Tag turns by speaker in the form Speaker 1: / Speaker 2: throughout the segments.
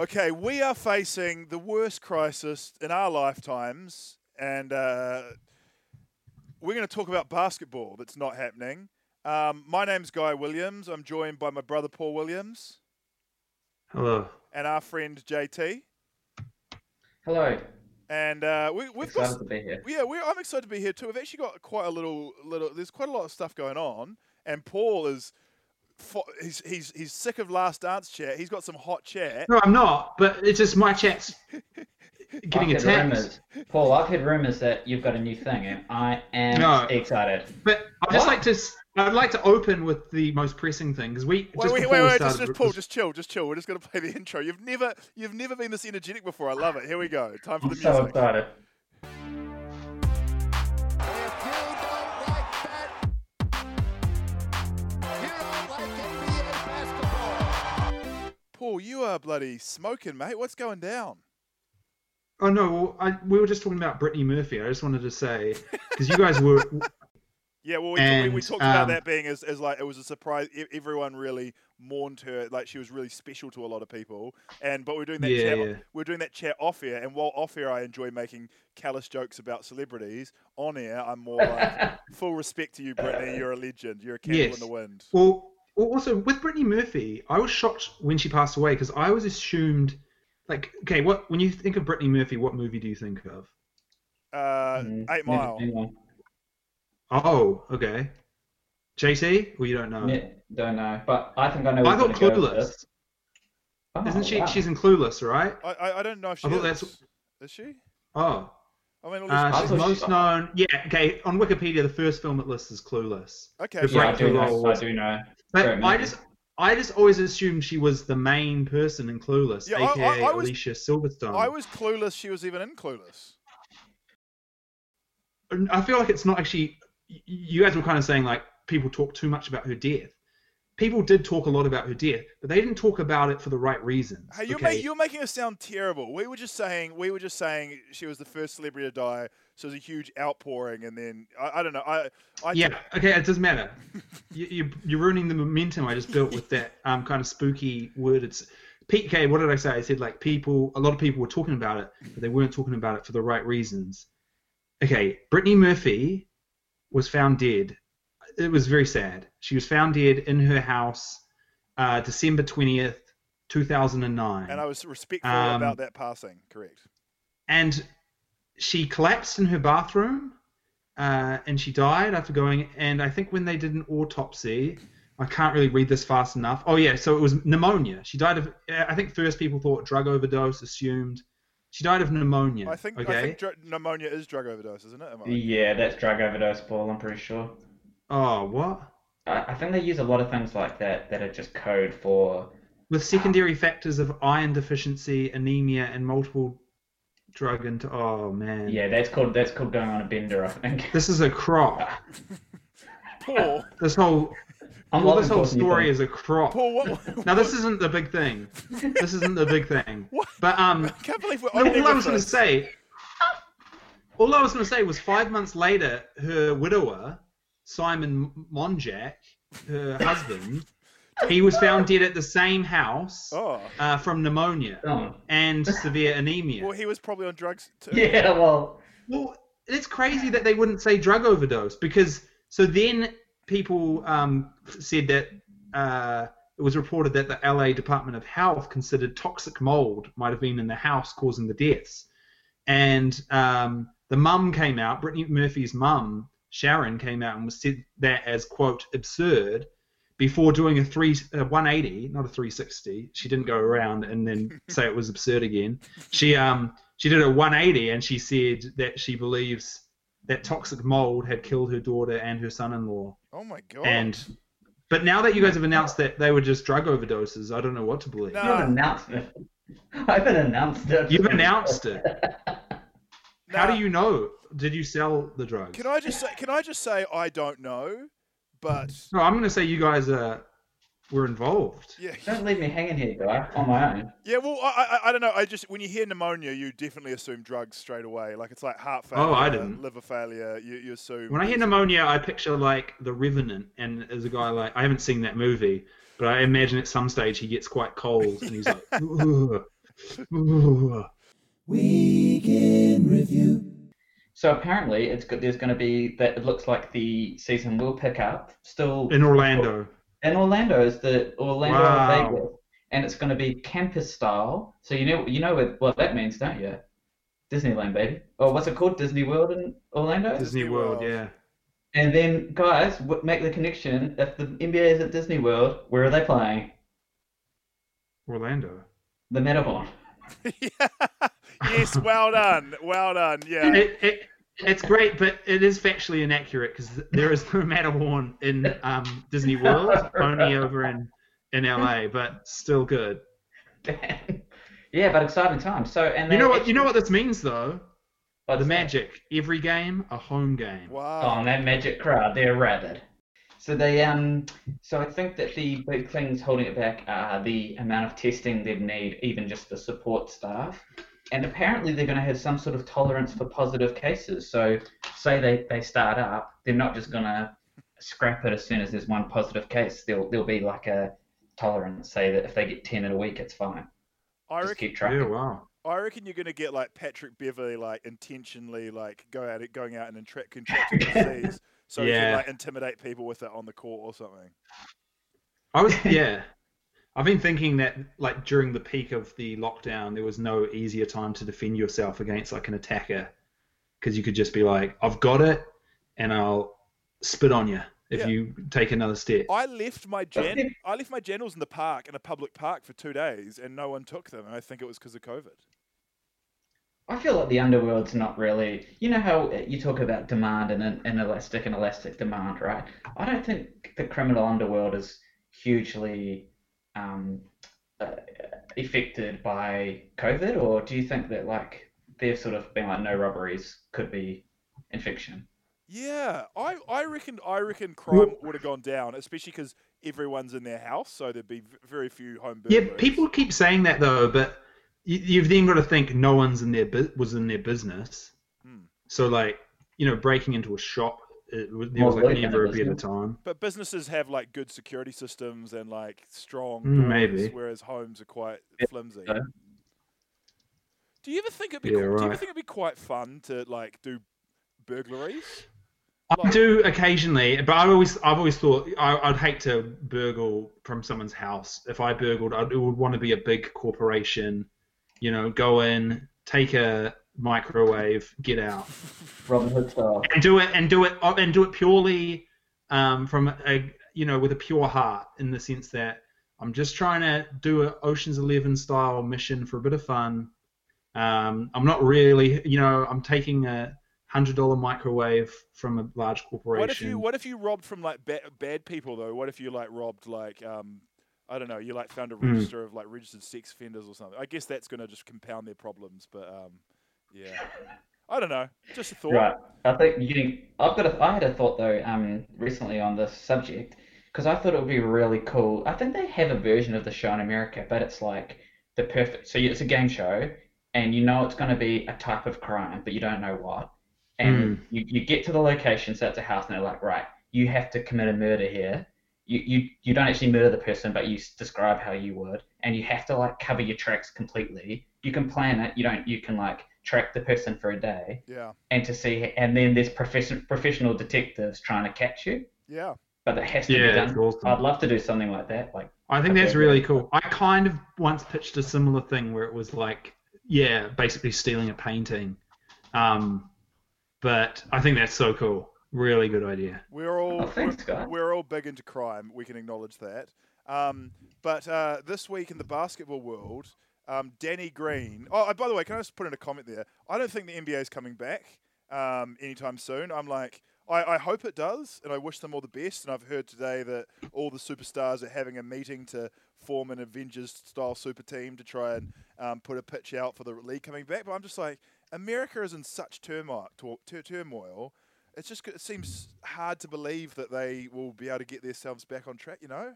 Speaker 1: Okay, we are facing the worst crisis in our lifetimes, and uh, we're going to talk about basketball that's not happening. Um, my name's Guy Williams. I'm joined by my brother Paul Williams
Speaker 2: Hello.
Speaker 1: and our friend JT.
Speaker 3: Hello.
Speaker 1: And uh, we, we've
Speaker 3: Excited
Speaker 1: got
Speaker 3: to be here.
Speaker 1: yeah, we're, I'm excited to be here too. We've actually got quite a little little. There's quite a lot of stuff going on, and Paul is fo- he's he's he's sick of last dance chat. He's got some hot chat.
Speaker 2: No, I'm not. But it's just my chat's getting
Speaker 3: I've heard
Speaker 2: attacked.
Speaker 3: rumors. Paul, I've heard rumors that you've got a new thing, and I am
Speaker 2: No.
Speaker 3: excited.
Speaker 2: But I'd just like to. s- I'd like to open with the most pressing thing because we
Speaker 1: Wait,
Speaker 2: just
Speaker 1: wait, wait, wait,
Speaker 2: started,
Speaker 1: just, just Paul, just chill, just chill. We're just gonna play the intro. You've never, you've never been this energetic before. I love it. Here we go. Time for
Speaker 3: I'm
Speaker 1: the
Speaker 3: so
Speaker 1: music.
Speaker 3: excited.
Speaker 1: Paul, you are bloody smoking, mate. What's going down?
Speaker 2: Oh no, I, we were just talking about Brittany Murphy. I just wanted to say because you guys were.
Speaker 1: Yeah, well, we, we, we
Speaker 2: And,
Speaker 1: talked about
Speaker 2: um,
Speaker 1: that being as, as like it was a surprise. Everyone really mourned her, like she was really special to a lot of people. And but we're doing that
Speaker 2: Yeah,
Speaker 1: chat.
Speaker 2: yeah.
Speaker 1: We're doing that chat off air, and while off air, I enjoy making callous jokes about celebrities. On air, I'm more like full respect to you, Brittany. You're a legend. You're a candle
Speaker 2: Yes.
Speaker 1: in the wind.
Speaker 2: Well, also with Brittany Murphy, I was shocked when she passed away because I was assumed, like, okay, what when you think of Brittany Murphy, what movie do you think of?
Speaker 1: Uh,
Speaker 3: Mm,
Speaker 1: Eight Mile.
Speaker 3: seen.
Speaker 2: Oh, okay. JC, well, you don't know.
Speaker 3: Ne- don't know, but I think I know.
Speaker 2: I thought
Speaker 3: we're gonna go with
Speaker 2: Clueless.
Speaker 3: Oh,
Speaker 2: Isn't she?
Speaker 3: wow.
Speaker 2: She's in Clueless, right?
Speaker 1: I, I I don't know if she
Speaker 2: I thought
Speaker 1: is.
Speaker 2: that's-
Speaker 1: Is she?
Speaker 2: Oh,
Speaker 1: I mean,
Speaker 2: uh,
Speaker 3: I
Speaker 1: listen,
Speaker 2: she's most known. Yeah, okay. On Wikipedia, the first film it lists is Clueless.
Speaker 1: okay.
Speaker 2: the.
Speaker 3: Yeah, I do
Speaker 2: breakthrough
Speaker 3: know.
Speaker 2: role
Speaker 3: I do know.
Speaker 2: But
Speaker 3: Great
Speaker 2: I
Speaker 3: movie.
Speaker 2: just, I just always assumed she was the main person in Clueless,
Speaker 1: Yeah,
Speaker 2: aka
Speaker 1: I- I was-
Speaker 2: Alicia Silverstone.
Speaker 1: I was clueless. She was even in Clueless.
Speaker 2: I feel like it's not actually. You guys were kind of saying like people talk too much about her death. People did talk a lot about her death, but they didn't talk about it for the right reasons.
Speaker 1: Hey, you're,
Speaker 2: okay?
Speaker 1: you're making us sound terrible. We were just saying we were just saying she was the first celebrity to die, so it was a huge outpouring, and then I, I don't know. I, I
Speaker 2: yeah, okay, it doesn't matter. you, you're ruining the momentum I just built with that um, kind of spooky word. It's PK. What did I say? I said like people. A lot of people were talking about it, but they weren't talking about it for the right reasons. Okay, Brittany Murphy was found dead. It was very sad. She was found dead in her house, uh, December twentieth, two thousand and nine.
Speaker 1: and I was respectful
Speaker 2: Um,
Speaker 1: about that passing. Correct.
Speaker 2: and she collapsed in her bathroom uh, and she died after going and i think when they did an autopsy i can't really read this fast enough oh yeah so it was pneumonia she died of i think first people thought drug overdose assumed she died of pneumonia
Speaker 1: I think
Speaker 2: okay
Speaker 1: I think dr- pneumonia is drug overdose, isn't it? Am I-
Speaker 3: Yeah, that's drug overdose, Paul. I'm pretty sure.
Speaker 2: Oh what
Speaker 3: I, I think they use a lot of things like that that are just code for.
Speaker 2: with secondary factors of iron deficiency anemia and multiple drug into oh man
Speaker 3: Yeah, that's called that's called going on a bender. I think.
Speaker 2: this is a crop
Speaker 1: Paul,
Speaker 2: this whole
Speaker 3: I'm
Speaker 2: well, this whole story is a crop
Speaker 1: Paul, what?
Speaker 2: Now this isn't the big thing. This isn't the big thing.
Speaker 1: What?
Speaker 2: But um,
Speaker 1: I can't believe we're
Speaker 2: no, all I was going to say, all I was going to say was five months later, her widower, Simon Monjack, her husband, he was found dead at the same house
Speaker 1: Oh,
Speaker 2: uh, from pneumonia
Speaker 3: Oh.
Speaker 2: and severe anemia.
Speaker 1: well, he was probably on drugs too.
Speaker 3: Yeah, well,
Speaker 2: Well, it's crazy that they wouldn't say drug overdose because so then people um, said that uh, it was reported that the LA Department of Health considered toxic mold might have been in the house causing the deaths, and um, the mum came out, Brittany Murphy's mum, Sharon, came out and was said that as quote absurd before doing a three a 180, not a 360. She didn't go around and then say it was absurd again. She um she did a 180 and she said that she believes that toxic mold had killed her daughter and her son-in-law.
Speaker 1: Oh my god.
Speaker 2: And But now that you guys have announced that they were just drug overdoses, I don't know what to believe.
Speaker 1: No.
Speaker 3: You haven't announced it. I haven't announced it.
Speaker 2: You've announced it. How
Speaker 1: Now,
Speaker 2: do you know? Did you sell the drugs?
Speaker 1: Can I just say? Can I just say I don't know, but
Speaker 2: No, I'm going to say you guys uh, were involved.
Speaker 1: yeah,
Speaker 3: Don't leave me hanging here, guy, on my own.
Speaker 1: yeah. Well, I, I, I don't know. I just when you hear pneumonia, you definitely assume drugs straight away. Like it's like heart failure,
Speaker 2: Oh, I didn't.
Speaker 1: liver failure. You, you assume.
Speaker 2: When I hear pneumonia, I picture like The Revenant, and as a guy like I haven't seen that movie, but I imagine at some stage he gets quite cold and he's like, "Ugh, ugh."
Speaker 3: So apparently, it's good. There's going to be that. It looks like the season will pick up still
Speaker 2: in Orlando.
Speaker 3: in Orlando. Is the Orlando
Speaker 2: Wow.
Speaker 3: Vegas, and it's going to be campus style. So you know you know what, what that means, don't you? Disneyland, baby. Or what's it called? Disney World in Orlando.
Speaker 2: Disney
Speaker 1: Disney
Speaker 2: World,
Speaker 1: World.
Speaker 2: yeah.
Speaker 3: And then, guys, make the connection. If the NBA is at Disney World, where are they playing?
Speaker 2: Orlando.
Speaker 3: The Matterhorn.
Speaker 1: yes, well done, well done. Yeah.
Speaker 2: It, it, it's great, but it is factually inaccurate because there is no Matterhorn in um, Disney World, only over in, in LA, but still good.
Speaker 3: yeah, but exciting times. So, and
Speaker 2: You know what? You know what this means, though.
Speaker 3: what's
Speaker 2: The
Speaker 3: that?
Speaker 2: magic. Every game, a home game.
Speaker 3: Oh,
Speaker 1: Wow.
Speaker 3: and that magic crowd, they're rabid. So they um, so I think that the big things holding it back are the amount of testing they'd need, even just the support staff, and apparently they're going to have some sort of tolerance for positive cases. So say they, they start up, they're not just going to scrap it as soon as there's one positive case. There'll there'll be like a tolerance. Say that if they get ten in a week, it's fine.
Speaker 1: I
Speaker 3: Just
Speaker 1: reckon.
Speaker 3: keep tracking.
Speaker 2: Yeah, wow.
Speaker 1: I reckon you're going to get like Patrick Beverley, like intentionally, like go out, going out and contract contracting disease, so he can like intimidate people with it on the court or something.
Speaker 2: I was yeah. I've been thinking that like during the peak of the lockdown, there was no easier time to defend yourself against like an attacker, because you could just be like, "I've got it, and I'll spit on you if
Speaker 1: Yeah.
Speaker 2: you take another step."
Speaker 1: I left my gen, I left my generals in the park in a public park for two days, and no one took them. And I think it was because of COVID.
Speaker 3: I feel like the underworld's not really. You know how uh, you talk about demand and an inelastic and elastic demand, right? I don't think the criminal underworld is hugely um, uh, affected by COVID, or do you think that like they've sort of been like no robberies could be infection?
Speaker 1: Yeah, I, I reckon I reckon crime would have gone down, especially because everyone's in their house, so there'd be very few home
Speaker 2: Yeah,
Speaker 1: burglaries.
Speaker 2: people keep saying that though, but you, you've then got to think no one's in their bu- was in their business.
Speaker 1: Hmm.
Speaker 2: So like you know, breaking into a shop, it, was- there
Speaker 3: More
Speaker 2: was like
Speaker 3: likely
Speaker 2: never a better time.
Speaker 1: But businesses have like good security systems and like strong
Speaker 2: Mm,
Speaker 1: doors,
Speaker 2: maybe.
Speaker 1: whereas homes are quite flimsy.
Speaker 3: so.
Speaker 1: Do you ever think it'd be
Speaker 2: Yeah,
Speaker 1: qu- do you ever think it'd be quite fun to like do burglaries?
Speaker 2: I do occasionally, but I always, I've always thought I, I'd hate to burgle from someone's house. If I burgled, I'd, it would want to be a big corporation. You know, go in, take a microwave, get out,
Speaker 3: Robin Hood style.
Speaker 2: and do it, and do it, uh, and do it purely um, from a, you know, with a pure heart, in the sense that I'm just trying to do an Ocean's Eleven style mission for a bit of fun. Um, I'm not really, you know, I'm taking a hundred dollar microwave from a large corporation.
Speaker 1: What if you what if you robbed from like ba- bad people though? What if you like robbed like um I don't know, you like found a
Speaker 2: Hmm.
Speaker 1: register of like registered sex offenders or something. I guess that's going to just compound their problems, but um yeah. I don't know. Just a thought.
Speaker 3: Right. I think you getting. I've got. A, I had a thought though. Um, recently on this subject, because I thought it would be really cool. I think they have a version of the show in America, but it's like the perfect. So it's a game show, and you know it's going to be a type of crime, but you don't know what. And you, you get to the location, so it's a house, and they're like, right, you have to commit a murder here. You, you you don't actually murder the person, but you describe how you would, and you have to like cover your tracks completely. You can plan it. You don't. You can like track the person for a day
Speaker 1: Yeah.
Speaker 3: and to see, and then there's profession, professional detectives trying to catch you,
Speaker 1: Yeah.
Speaker 3: but it has to
Speaker 2: Yeah,
Speaker 3: be
Speaker 2: that's
Speaker 3: done.
Speaker 2: awesome.
Speaker 3: I'd love to do something like that. Like,
Speaker 2: I think that's
Speaker 3: really
Speaker 2: really cool. I kind of once pitched a similar thing where it was like, yeah, basically stealing a painting. Um, but I think that's so cool. Really good idea.
Speaker 1: We're all
Speaker 3: Oh, thanks,
Speaker 1: we're, we're all big into crime. We can acknowledge that. Um, but uh, this week in the basketball world, um, Danny Green. Oh, uh, by the way, can I just put in a comment there? I don't think the NBA is coming back um, anytime soon. I'm like, I, I hope it does, and I wish them all the best. And I've heard today that all the superstars are having a meeting to form an Avengers-style super team to try and um, put a pitch out for the league coming back. But I'm just like, America is in such turmoil. tur- turmoil. It's just it seems hard to believe that they will be able to get themselves back on track. You know,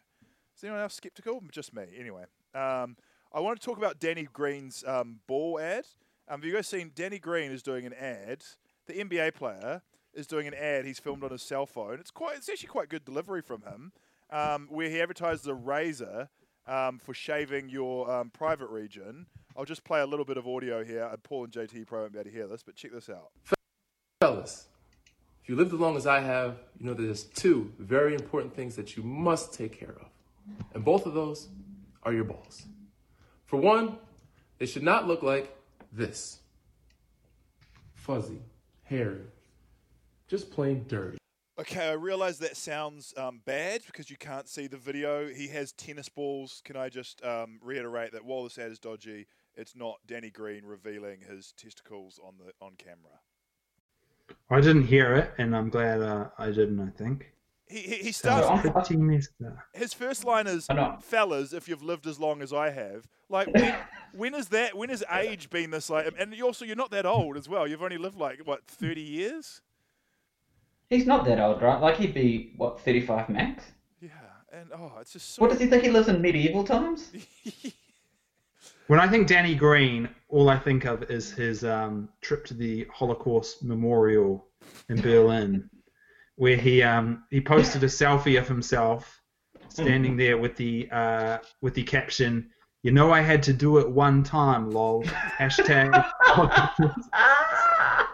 Speaker 1: is anyone else skeptical? Just me, anyway. Um, I want to talk about Danny Green's um, ball ad. Um, have you guys seen Danny Green is doing an ad? The NBA player is doing an ad he's filmed on his cell phone. It's quite, it's actually quite good delivery from him, um, where he advertises a razor um, for shaving your um, private region. I'll just play a little bit of audio here. And Paul and JT probably won't be able to hear this, but check this out.
Speaker 4: Fellas, if you lived as long as I have, you know there's two very important things that you must take care of. And both of those are your balls. For one, they should not look like this fuzzy, hairy, just plain dirty.
Speaker 1: Okay, I realize that sounds um, bad because you can't see the video. He has tennis balls. Can I just um, reiterate that while this ad is dodgy, it's not Danny Green revealing his testicles on the on camera.
Speaker 2: I didn't hear it, and I'm glad uh, I didn't. I think.
Speaker 1: He, he, he
Speaker 2: So
Speaker 1: starts.
Speaker 3: I'm-
Speaker 2: pretty messed.
Speaker 1: His first line is, "Fellas, if you've lived as long as I have, like when, when is that? When has age been this like? And you also, you're not that old as well. You've only lived like what, thirty years?
Speaker 3: He's not that old, right? Like he'd be what, 35 max?
Speaker 1: Yeah, and oh, it's just so.
Speaker 3: What does he think he lives in medieval times?
Speaker 2: When I think Danny Green, all I think of is his um, trip to the Holocaust Memorial in Berlin, where he um, he posted a selfie of himself standing there with the uh, with the caption, "You know I had to do it one time, lol." Hashtag.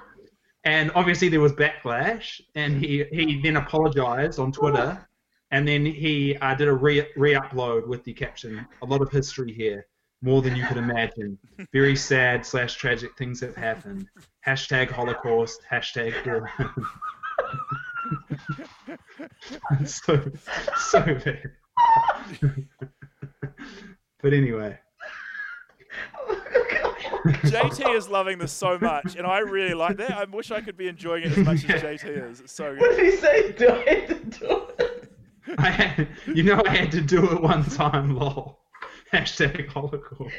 Speaker 2: and obviously there was backlash, and he he then apologized on Twitter, and then he uh, did a re re-upload with the caption, "A lot of history here." more than you could imagine. Very sad slash tragic things have happened. Hashtag Holocaust. Hashtag. So so bad. but anyway,
Speaker 1: JT is loving this so much, and I really like that. I wish I could be enjoying it as much as JT is. It's so good.
Speaker 3: What
Speaker 1: good.
Speaker 3: did he say? Do I have to do it?
Speaker 2: I had, you know I had to do it one time. Lol. Hashtag Holocaust.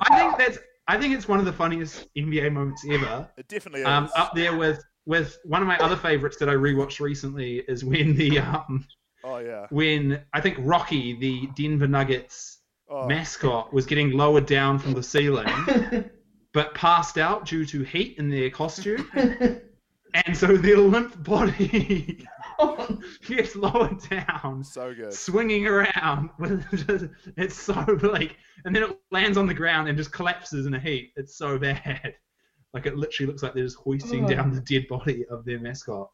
Speaker 2: I think that's. I think it's one of the funniest NBA moments ever.
Speaker 1: It definitely is.
Speaker 2: Um, up there with with one of my other favorites that I rewatched recently is when the um,
Speaker 1: oh yeah.
Speaker 2: when I think Rocky, the Denver Nuggets
Speaker 1: Oh.
Speaker 2: mascot, was getting lowered down from the ceiling, but passed out due to heat in their costume, and so their limp body gets lowered down,
Speaker 1: So good.
Speaker 2: swinging around. With just, it's so like, and then it lands on the ground and just collapses in a heap. It's so bad. Like it literally looks like they're just hoisting
Speaker 3: Oh.
Speaker 2: down the dead body of their mascot.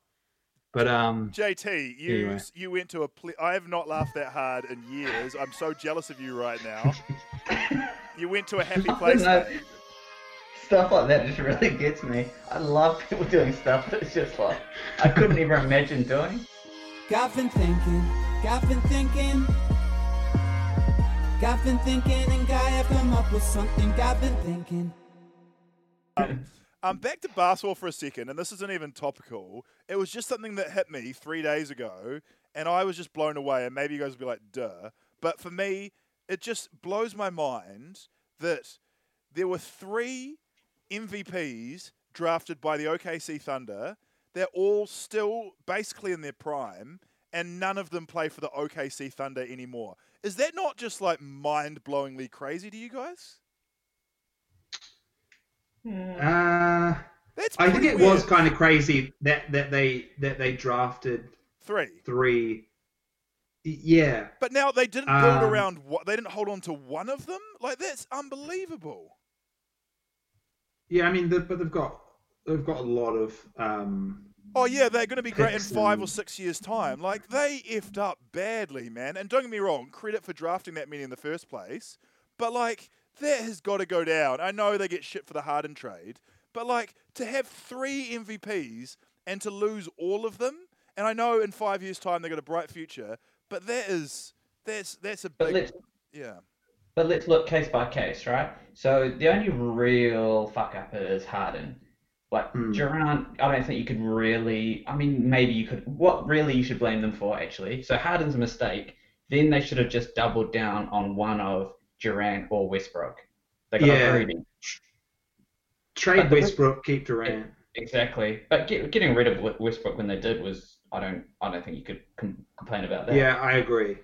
Speaker 2: But um,
Speaker 1: JT, you
Speaker 2: Anyway.
Speaker 1: you went to a. Ple- I have not laughed that hard in years. I'm so jealous of you right now. you went to a happy place.
Speaker 3: don't know.
Speaker 1: mate.
Speaker 3: Stuff like that just really gets me. I love people doing stuff that's just like I couldn't even imagine doing.
Speaker 5: Got been thinking, got been thinking. Got been thinking, and guy, have come up with something. Got been thinking.
Speaker 1: Um, back to basketball for a second, and this isn't even topical. It was just something that hit me three days ago, and I was just blown away. And maybe you guys will be like, "Duh," but for me, it just blows my mind that there were three MVPs drafted by the OKC Thunder. They're all still basically in their prime, and none of them play for the OKC Thunder anymore. Is that not just like mind-blowingly crazy to you guys?
Speaker 2: Uh,
Speaker 1: That's
Speaker 2: I think it
Speaker 1: weird.
Speaker 2: was kind of crazy that that they that they drafted
Speaker 1: three.
Speaker 2: three. Yeah,
Speaker 1: But now they didn't build
Speaker 2: Um,
Speaker 1: around what they didn't hold on to one of them. Like that's unbelievable.
Speaker 2: yeah. I mean, they, but they've got they've got a lot of um.
Speaker 1: Oh yeah, they're going to be great in
Speaker 2: Picks
Speaker 1: five or six years' time. Like they effed up badly, man. And don't get me wrong, credit for drafting that many in the first place. But like that has got to go down. I know they get shit for the Harden trade, but like to have three MVPs and to lose all of them. And I know in five years' time they've got a bright future, but that is that's that's a
Speaker 3: But
Speaker 1: big
Speaker 3: let's
Speaker 1: yeah.
Speaker 3: but let's look case by case, right? So the only real fuck up is Harden. Like
Speaker 2: Hmm.
Speaker 3: Durant, I don't think you could really. I mean, maybe you could. What really you should blame them for actually? So Harden's a mistake. Then they should have just doubled down on one of Durant or Westbrook. They got
Speaker 2: Yeah.
Speaker 3: greedy.
Speaker 2: Trade
Speaker 3: But the-
Speaker 2: Westbrook, keep Durant.
Speaker 3: Exactly. But get, getting rid of Westbrook when they did was. I don't. I don't think you could com- complain about that.
Speaker 2: Yeah, I agree.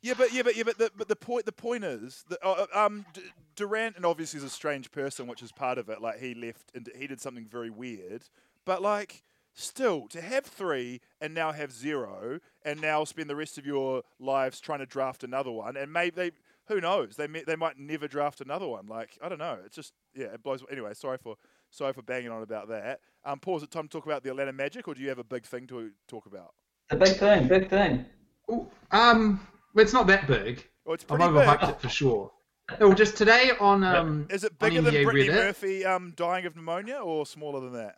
Speaker 1: Yeah, but yeah, but yeah, but the, but the point the point is that uh, um D- Durant and obviously is a strange person, which is part of it. Like he left and he did something very weird, but like still to have three and now have zero and now spend the rest of your lives trying to draft another one and maybe they who knows they may, they might never draft another one. Like I don't know. It's just yeah, it blows. Anyway, sorry for sorry for banging on about that. Um, Paul, is it time to talk about the Atlanta Magic, or do you have a big thing to talk about?
Speaker 3: The big thing. Big thing.
Speaker 2: Ooh, um, it's not that big.
Speaker 1: Oh, it's
Speaker 2: I'm
Speaker 1: pretty
Speaker 2: overhyped
Speaker 1: big.
Speaker 2: it for sure. No, just today on um,
Speaker 1: Is it bigger than
Speaker 2: NBA
Speaker 1: Brittany
Speaker 2: Reddit,
Speaker 1: Murphy um, dying of pneumonia, or smaller than that?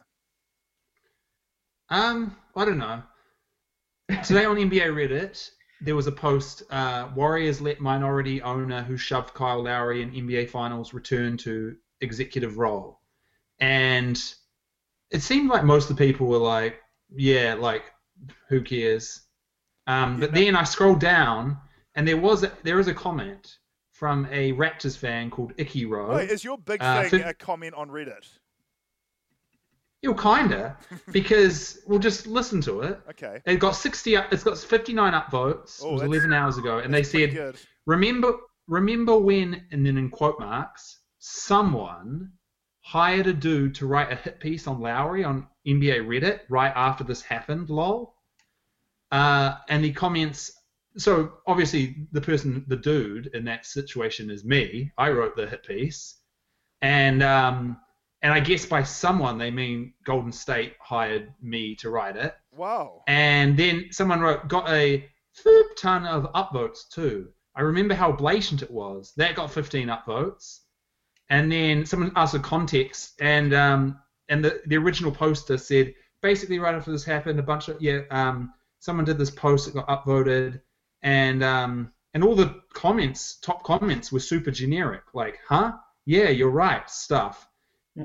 Speaker 2: Um, I don't know. Today on NBA Reddit, there was a post: uh, Warriors let minority owner who shoved Kyle Lowry in NBA Finals return to executive role, and it seemed like most of the people were like, "Yeah, like, who cares?" Um, but then I scrolled down, and there was a, there is a comment from a Raptors fan called Icky Rowe.
Speaker 1: Wait, is your big
Speaker 2: Uh,
Speaker 1: thing
Speaker 2: fif-
Speaker 1: a comment on Reddit?
Speaker 2: You kinda, because we'll just listen to it.
Speaker 1: Okay.
Speaker 2: It got sixty. up- It's got fifty-nine upvotes.
Speaker 1: Oh,
Speaker 2: it was
Speaker 1: that's-
Speaker 2: eleven hours ago, and they
Speaker 1: Pretty
Speaker 2: said,
Speaker 1: good.
Speaker 2: "Remember, remember when?" And then in quote marks, someone hired a dude to write a hit piece on Lowry on NBA Reddit right after this happened. Lol. Uh, and he comments. So obviously, the person, the dude in that situation is me. I wrote the hit piece, and um, and I guess by someone they mean Golden State hired me to write it.
Speaker 1: Wow.
Speaker 2: And then someone wrote, got a ton of upvotes too. I remember how blatant it was. That got 15 upvotes. And then someone asked for context, and um, and the, the original poster said basically right after this happened, a bunch of yeah, um, someone did this post that got upvoted, and um, and all the comments, top comments, were super generic, like, huh? Yeah, you're right, stuff.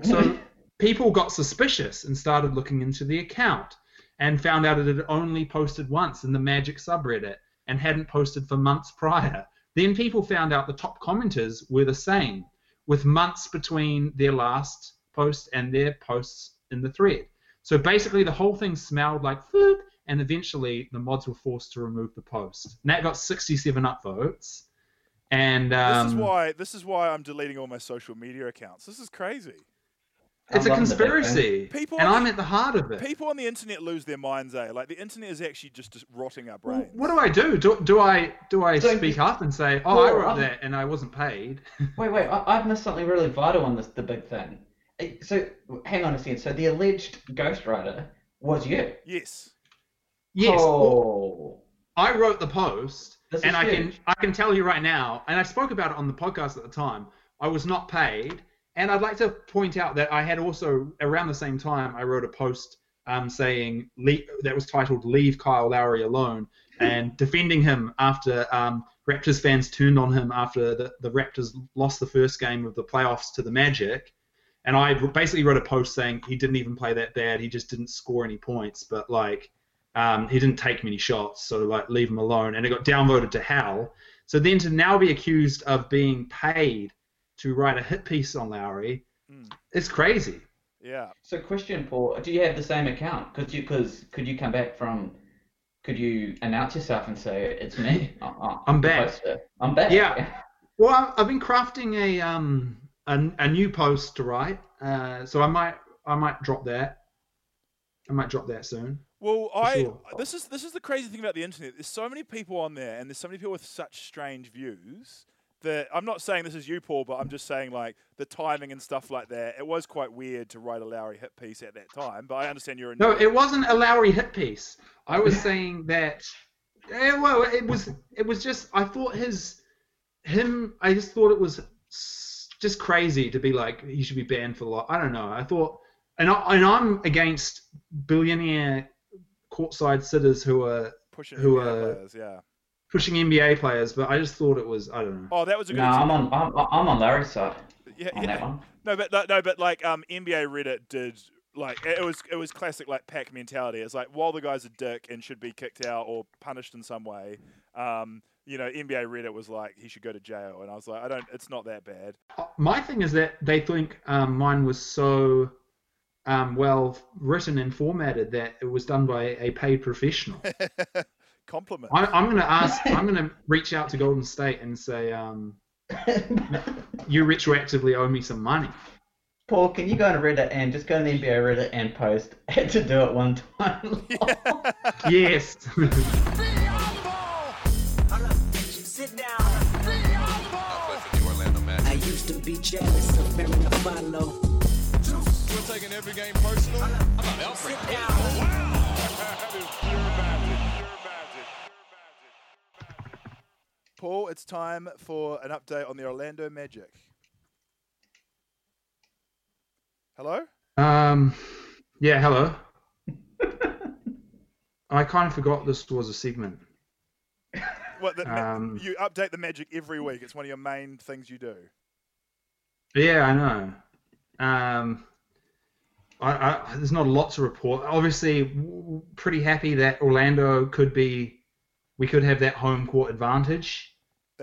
Speaker 2: So people got suspicious and started looking into the account and found out it had only posted once in the Magic subreddit and hadn't posted for months prior. Then people found out the top commenters were the same, with months between their last post and their posts in the thread. So basically, the whole thing smelled like food, and eventually the mods were forced to remove the post. And that got 67 upvotes. And um,
Speaker 1: this is why this is why I'm deleting all my social media accounts. This is crazy.
Speaker 2: It's a
Speaker 3: I'm loving the big thing.
Speaker 2: conspiracy,
Speaker 1: People
Speaker 2: and
Speaker 1: on
Speaker 2: I'm at the heart of it.
Speaker 1: People on the internet lose their minds, eh? Like the internet is actually just, just rotting our
Speaker 2: Well. What do I do? Do, do I do I
Speaker 3: So-
Speaker 2: speak up and say, "Oh, I wrote
Speaker 3: I'm-
Speaker 2: that and I wasn't paid"?
Speaker 3: Wait, wait, I, I've missed something really vital on this, the big thing. Eh, So, hang on a second. So, the alleged ghostwriter was you.
Speaker 1: Yes.
Speaker 2: yes, well,
Speaker 3: Oh.
Speaker 2: I wrote the post,
Speaker 3: This
Speaker 2: and
Speaker 3: is
Speaker 2: I can. I can tell you right now, and I spoke about it on the podcast at the time. I was not paid, and I'd like to point out that I had also around the same time I wrote a post um, saying le- that was titled "Leave Kyle Lowry Alone" and defending him after um, Raptors fans turned on him after the, the Raptors lost the first game of the playoffs to the Magic. And I basically wrote a post saying he didn't even play that bad. He just didn't score any points, but like um, he didn't take many shots, so like leave him alone. And it got downvoted to hell. So then to now be accused of being paid to write a hit piece on Lowry,
Speaker 1: Mm.
Speaker 2: it's crazy.
Speaker 1: Yeah.
Speaker 3: So, question, Paul, do you have the same account? Because you, cause, could you come back from, could you announce yourself and say, it's me? I- I-
Speaker 2: I'm back.
Speaker 3: poster. I'm back.
Speaker 2: Yeah. Well, I- I've been crafting a um a, a new post to write, uh, so I might I might drop that. I might drop that soon.
Speaker 1: Well, I
Speaker 2: sure.
Speaker 1: this is this is the crazy thing about the internet. There's so many people on there, and there's so many people with such strange views that I'm not saying this is you, Paul, but I'm just saying like the timing and stuff like that. It was quite weird to write a Lowry hit piece at that time, but I understand you're
Speaker 2: No, it wasn't a Lowry hit piece. I was saying that. eh, well, it was. It was just. I thought his, him. I just thought it was just crazy to be like he should be banned for life. I don't know. I thought, and I, and I'm against billionaire courtside sitters who are
Speaker 1: pushing
Speaker 2: who are-
Speaker 1: players. Yeah.
Speaker 2: Pushing NBA players, but I just thought it was. I don't know.
Speaker 1: Oh, that was a good.
Speaker 3: No, I'm on, I'm, I'm on Larry's side
Speaker 1: yeah,
Speaker 3: on
Speaker 1: yeah.
Speaker 3: that one.
Speaker 1: No, but no, but like um, NBA Reddit did like it was it was classic like pack mentality. It's like while the guy's a dick and should be kicked out or punished in some way, um, you know, NBA Reddit was like he should go to jail, and I was like, I don't. It's not that bad.
Speaker 2: My thing is that they think um, mine was so um, well written and formatted that it was done by a paid professional.
Speaker 1: Compliment.
Speaker 2: I, I'm going to ask. I'm going to reach out to Golden State and say, um, you retroactively owe me some money.
Speaker 3: Paul, can you go on Reddit and just go on the NBA Reddit and post had to do it one time?
Speaker 2: Yes.
Speaker 5: Sit down. I used to be jealous of Mary Follow.
Speaker 6: We're taking every game personal. I'm not Alfred.
Speaker 5: Sit
Speaker 1: Paul, it's time for an update on the Orlando Magic. Hello?
Speaker 2: Um, yeah. Hello. I kind of forgot this was a segment.
Speaker 1: What, the,
Speaker 2: Um,
Speaker 1: you update the Magic every week. It's one of your main things you do.
Speaker 2: Yeah, I know. Um, I, I, there's not a lot to report. Obviously, pretty happy that Orlando could be, we could have that home court advantage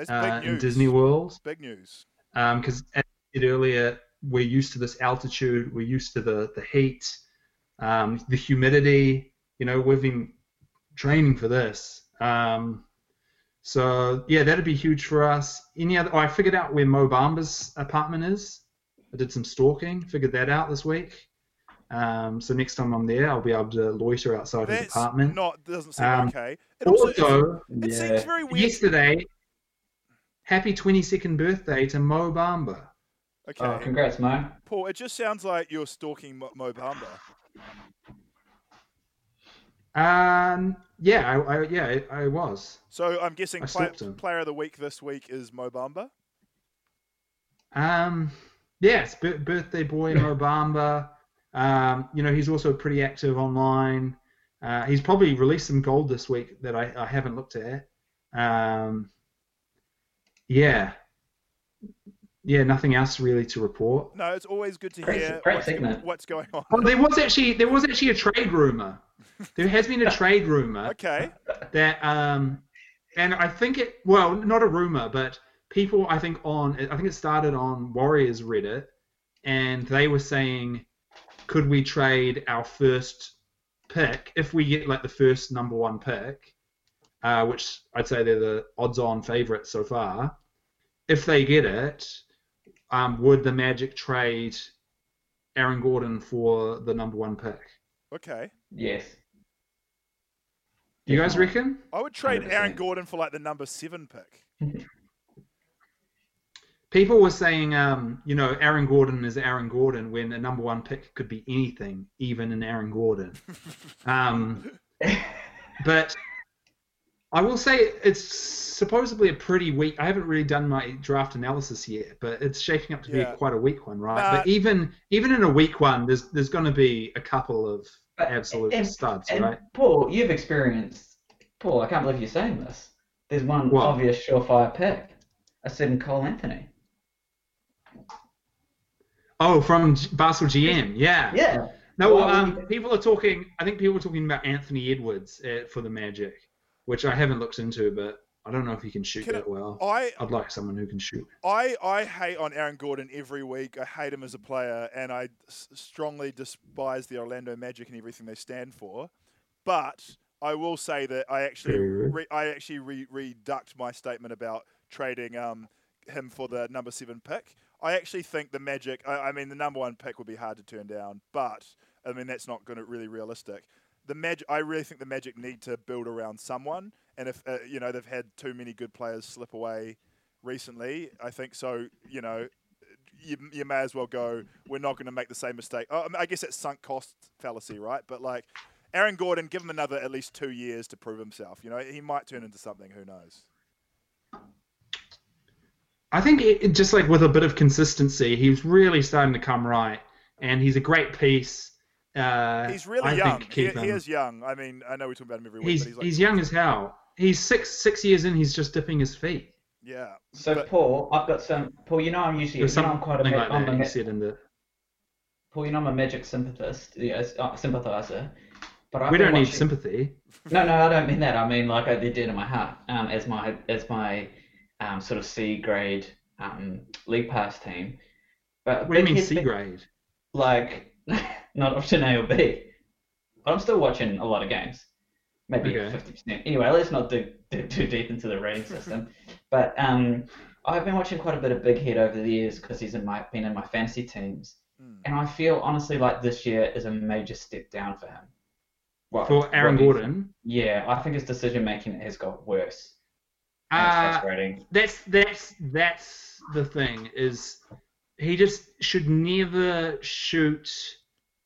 Speaker 1: That's
Speaker 2: uh, in. Disney World.
Speaker 1: Big news.
Speaker 2: Because as I said earlier, we're used to this altitude, we're used to the the heat, um, the humidity. You know, we've been training for this. Um, so yeah, that'd be huge for us. Any other? Oh, I figured out where Mo Bamba's apartment is. I did some stalking, figured that out this week. Um, so next time I'm there, I'll be able to loiter outside his
Speaker 1: That's
Speaker 2: apartment.
Speaker 1: not doesn't seem
Speaker 2: Um,
Speaker 1: okay. It also,
Speaker 2: Also,
Speaker 1: it seems very weird.
Speaker 2: yesterday, happy 22nd birthday to Mo Bamba.
Speaker 1: Okay.
Speaker 3: oh, congrats, Mo.
Speaker 1: Paul, it just sounds like you're stalking Mo, Mo Bamba.
Speaker 2: Um, yeah, I, I yeah, I, I was.
Speaker 1: So I'm guessing
Speaker 2: I
Speaker 1: play, player of the week this week is Mo Bamba.
Speaker 2: Um, yes, bir- birthday boy Mo Bamba. Um, you know, he's also pretty active online. Uh, he's probably released some gold this week that I, I haven't looked at. Um, yeah, yeah, nothing else really to report.
Speaker 1: No, it's always good to
Speaker 3: Great-
Speaker 1: hear
Speaker 3: great
Speaker 1: what's,
Speaker 3: segment.
Speaker 1: what's going on.
Speaker 2: Oh, there was actually there was actually a trade rumor. There has been a trade rumor.
Speaker 1: Okay.
Speaker 2: that um and I think it well not a rumor but people I think on I think it started on Warriors Reddit and they were saying could we trade our first pick if we get like the first number one pick uh, which I'd say they're the odds on favorites so far if they get it um, would the Magic trade Aaron Gordon for the number one pick
Speaker 1: Okay.
Speaker 3: Yes.
Speaker 2: you guys reckon
Speaker 1: I would trade Aaron
Speaker 3: 100%.
Speaker 1: Gordon for like the number seven pick.
Speaker 2: People were saying, um, you know, Aaron Gordon is Aaron Gordon when a number one pick could be anything, even an Aaron Gordon. um, but I will say it's supposedly a pretty weak. I haven't really done my draft analysis yet, but it's shaping up to
Speaker 1: Yeah.
Speaker 2: be quite a weak one, right?
Speaker 1: Nah.
Speaker 2: but even even in a weak one, there's there's going to be a couple of absolute
Speaker 3: and-
Speaker 2: studs,
Speaker 3: And
Speaker 2: right?
Speaker 3: Paul, you've experienced. Paul, I can't believe you're saying this. There's one
Speaker 2: What?
Speaker 3: obvious surefire pick. A certain Cole Anthony.
Speaker 2: Oh, from G- Basel GM, yeah.
Speaker 3: Yeah.
Speaker 2: No,
Speaker 3: Well,
Speaker 2: um, people are talking. I think people are talking about Anthony Edwards uh, for the Magic, which I haven't looked into, but I don't know if he can shoot
Speaker 1: Can I-
Speaker 2: that well.
Speaker 1: I
Speaker 2: I'd like someone who can shoot.
Speaker 1: I I hate on Aaron Gordon every week. I hate him as a player, and I s- strongly despise the Orlando Magic and everything they stand for. But I will say that I actually re, I actually re, reduct my statement about trading um, him for the number seven pick. I actually think the Magic. I, I mean, the number one pick would be hard to turn down, but I mean that's not going to really realistic. The Magic. I really think the Magic need to build around someone, and if uh, you know they've had too many good players slip away recently. I think so. You know, you, you may as well go. We're not going to make the same mistake. Oh, I, guess it's sunk cost fallacy, right? But like Aaron Gordon, give him another at least two years to prove himself. You know, he might turn into something. Who knows?
Speaker 2: I think it, just like with a bit of consistency, he's really starting to come right, and he's a great piece. Uh,
Speaker 1: He's really
Speaker 2: I
Speaker 1: young.
Speaker 2: Think
Speaker 1: He, he is young. I mean, I know we talk about him every week,
Speaker 2: He's
Speaker 1: but he's like,
Speaker 2: he's young as hell. He's six six years in. He's just dipping his feet.
Speaker 1: yeah.
Speaker 3: So
Speaker 1: But-
Speaker 3: Paul, I've got some. Paul, you know I'm usually.
Speaker 2: There's
Speaker 3: You know I'm quite a
Speaker 2: something
Speaker 3: ma-
Speaker 2: like
Speaker 3: I'm a
Speaker 2: said in the
Speaker 3: Paul, you know I'm a Magic sympathist, yeah, uh, sympathizer. But I've
Speaker 2: we don't need sympathy.
Speaker 3: No, no, I don't mean that. I mean like I did in my heart. Um, as my as my um sort of C grade um league pass team. But
Speaker 2: What do you mean C grade?
Speaker 3: Like not option A or B. But I'm still watching a lot of games. Maybe
Speaker 2: Okay.
Speaker 3: fifty percent. Anyway, let's not dig, dig too deep into the rating system. but um, I've been watching quite a bit of Big Head over the years because he's in my been in my fantasy teams,
Speaker 1: Hmm.
Speaker 3: and I feel honestly like this year is a major step down for him. What,
Speaker 2: For Aaron? Gordon,
Speaker 3: Yeah, I think his decision making has got worse.
Speaker 2: Uh, that's that's that's the thing is he just should never shoot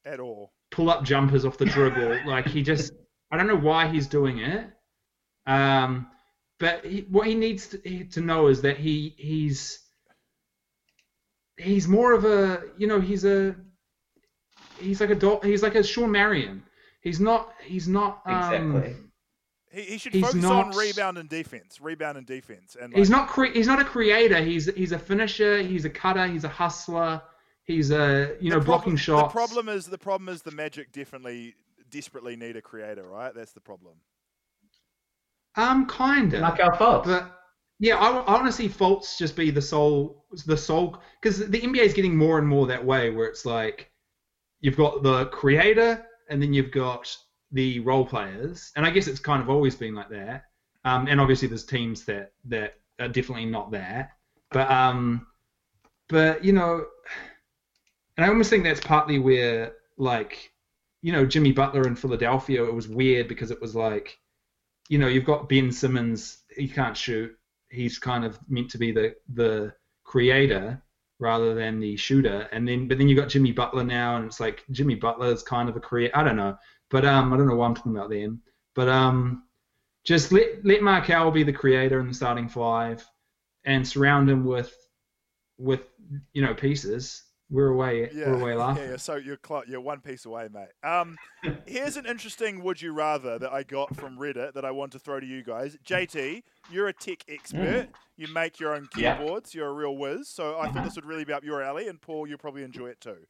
Speaker 1: At all.
Speaker 2: pull up jumpers off the dribble. like he just I don't know why he's doing it. Um, but he, what he needs to, to know is that he he's he's more of a you know he's a he's like a dog, he's like a Shawn Marion. He's not he's not um,
Speaker 3: Exactly.
Speaker 1: He, he should
Speaker 2: He's
Speaker 1: focus on rebound and defense. Rebound and defense. And like,
Speaker 2: He's not cre- he's not a creator. He's he's a finisher. He's a cutter. He's a hustler. He's a you know
Speaker 1: the
Speaker 2: blocking
Speaker 1: problem,
Speaker 2: shots.
Speaker 1: The problem is the problem is the Magic definitely desperately need a creator, right? That's the problem.
Speaker 2: Um, kinda.
Speaker 3: Like our Fultz.
Speaker 2: But yeah, I, I want to see Fultz just be the sole, the sole, because the NBA is getting more and more that way, where it's like you've got the creator and then you've got the role players, and I guess it's kind of always been like that. Um, and obviously there's teams that that are definitely not that, but um, but you know, and I almost think that's partly where like you know Jimmy Butler in Philadelphia, it was weird because it was like you know, you've got Ben Simmons. He can't shoot. He's kind of meant to be the the creator rather than the shooter. And then, but then you got Jimmy Butler now, and it's like Jimmy Butler is kind of a creator. I don't know, but um, I don't know why I'm talking about them. But um, just let let Markelle be the creator in the starting five, and surround him with with you know pieces. We're away.
Speaker 1: Yeah,
Speaker 2: We're away laughing.
Speaker 1: yeah, yeah. So you're clo- you're one piece away, mate. Um, here's an interesting would you rather that I got from Reddit that I want to throw to you guys. JT, you're a tech expert. You make your own
Speaker 3: Yeah.
Speaker 1: keyboards. You're a real whiz. So I thought this would really be up your alley. And Paul, you'll probably enjoy it too.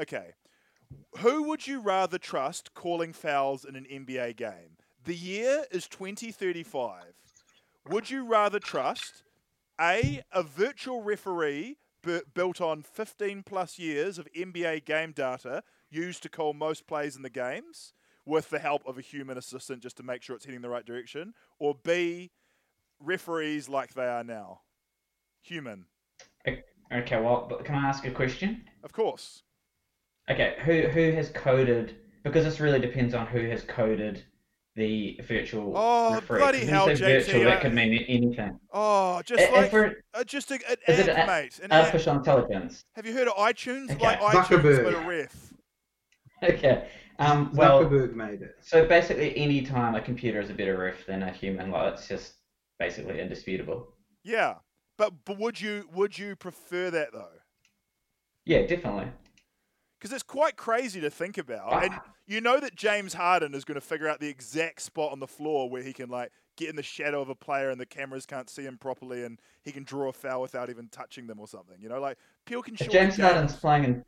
Speaker 1: Okay, who would you rather trust calling fouls in an NBA game? The year is 2035. Would you rather trust a a virtual referee bu- built on 15 plus years of NBA game data used to call most plays in the games with the help of a human assistant just to make sure it's heading the right direction or B referees like they are now human
Speaker 3: Okay, well, but can I ask a question?
Speaker 1: of course
Speaker 3: Okay, who who has coded? Because this really depends on who has coded the virtual
Speaker 1: Oh,
Speaker 3: referee.
Speaker 1: bloody
Speaker 3: 'Cause
Speaker 1: hell,
Speaker 3: when you say
Speaker 1: JT,
Speaker 3: virtual,
Speaker 1: I-
Speaker 3: that could mean anything.
Speaker 1: oh just
Speaker 3: A-
Speaker 1: like
Speaker 3: and for-
Speaker 1: uh, just a, an
Speaker 3: is it a-
Speaker 1: mate an app.
Speaker 3: artificial intelligence?
Speaker 1: have you heard of iTunes
Speaker 3: Okay.
Speaker 1: like iTunes
Speaker 2: Zuckerberg.
Speaker 1: but a ref
Speaker 3: Okay. Um, well,
Speaker 2: Zuckerberg made it.
Speaker 3: so basically, any time a computer is a better ref than a human, like it's just basically indisputable.
Speaker 1: yeah but, but would you would you prefer that though
Speaker 3: Yeah, definitely.
Speaker 1: Because it's quite crazy to think about. And
Speaker 3: Ah.
Speaker 1: you know that James Harden is going to figure out the exact spot on the floor where he can like get in the shadow of a player and the cameras can't see him properly and he can draw a foul without even touching them or something. You know, like people can
Speaker 3: If James
Speaker 1: games.
Speaker 3: Harden's playing in,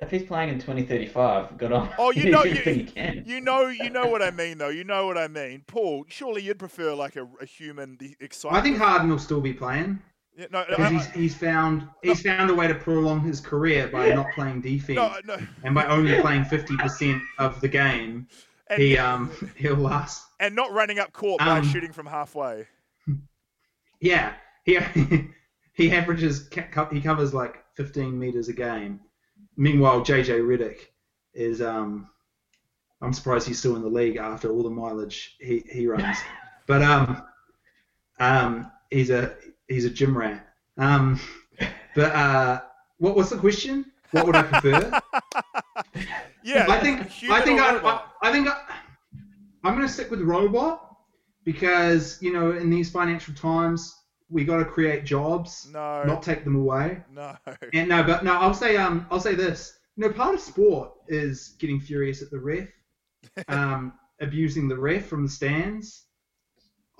Speaker 3: if he's playing in 2035, good on.
Speaker 1: Oh, you know,
Speaker 3: anything
Speaker 1: you,
Speaker 3: he can.
Speaker 1: you know, you know what I mean, though. You know what I mean, Paul. Surely you'd prefer like a, a human, the excitement.
Speaker 2: I think Harden will still be playing.
Speaker 1: Yeah, no,
Speaker 2: because he's, he's found he's found a way to prolong his career by not playing defense
Speaker 1: no, no.
Speaker 2: and by only playing fifty percent of the game.
Speaker 1: And,
Speaker 2: He um he'll last.
Speaker 1: and not running up court by
Speaker 2: Um,
Speaker 1: shooting from halfway.
Speaker 2: Yeah, he he averages he covers like fifteen meters a game. Meanwhile, JJ Redick is um I'm surprised he's still in the league after all the mileage he, he runs. but um um he's a he's a gym rat. Um but uh what what's the question? What would I prefer?
Speaker 1: Yeah,
Speaker 2: I think I think I, I, I think I, I'm going to stick with robot because you know in these financial times we got to create jobs,
Speaker 1: No.
Speaker 2: not take them away.
Speaker 1: no.
Speaker 2: And no, but no, I'll say um I'll say this. You know, part of sport is getting furious at the ref, um, abusing the ref from the stands.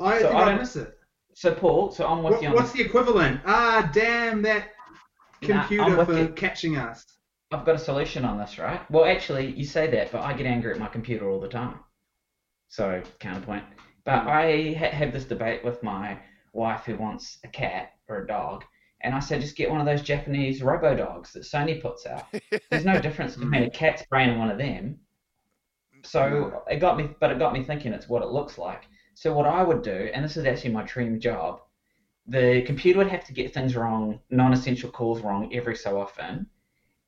Speaker 2: I
Speaker 3: So
Speaker 2: think
Speaker 3: I
Speaker 2: I, miss it.
Speaker 3: So Paul, so I'm with
Speaker 2: What,
Speaker 3: you on
Speaker 2: what's the equivalent? Ah, damn that computer
Speaker 3: with
Speaker 2: for
Speaker 3: you.
Speaker 2: catching us.
Speaker 3: I've got a solution on this, right? Well, actually, you say that, but I get angry at my computer all the time. So, counterpoint. But I ha- have this debate with my wife who wants a cat or a dog, and I said just get one of those Japanese robo dogs that Sony puts out. There's no difference between a cat's brain and one of them. So it got me, but it got me thinking. It's what it looks like. So what I would do, and this is actually my dream job, the computer would have to get things wrong, non-essential calls wrong every so often,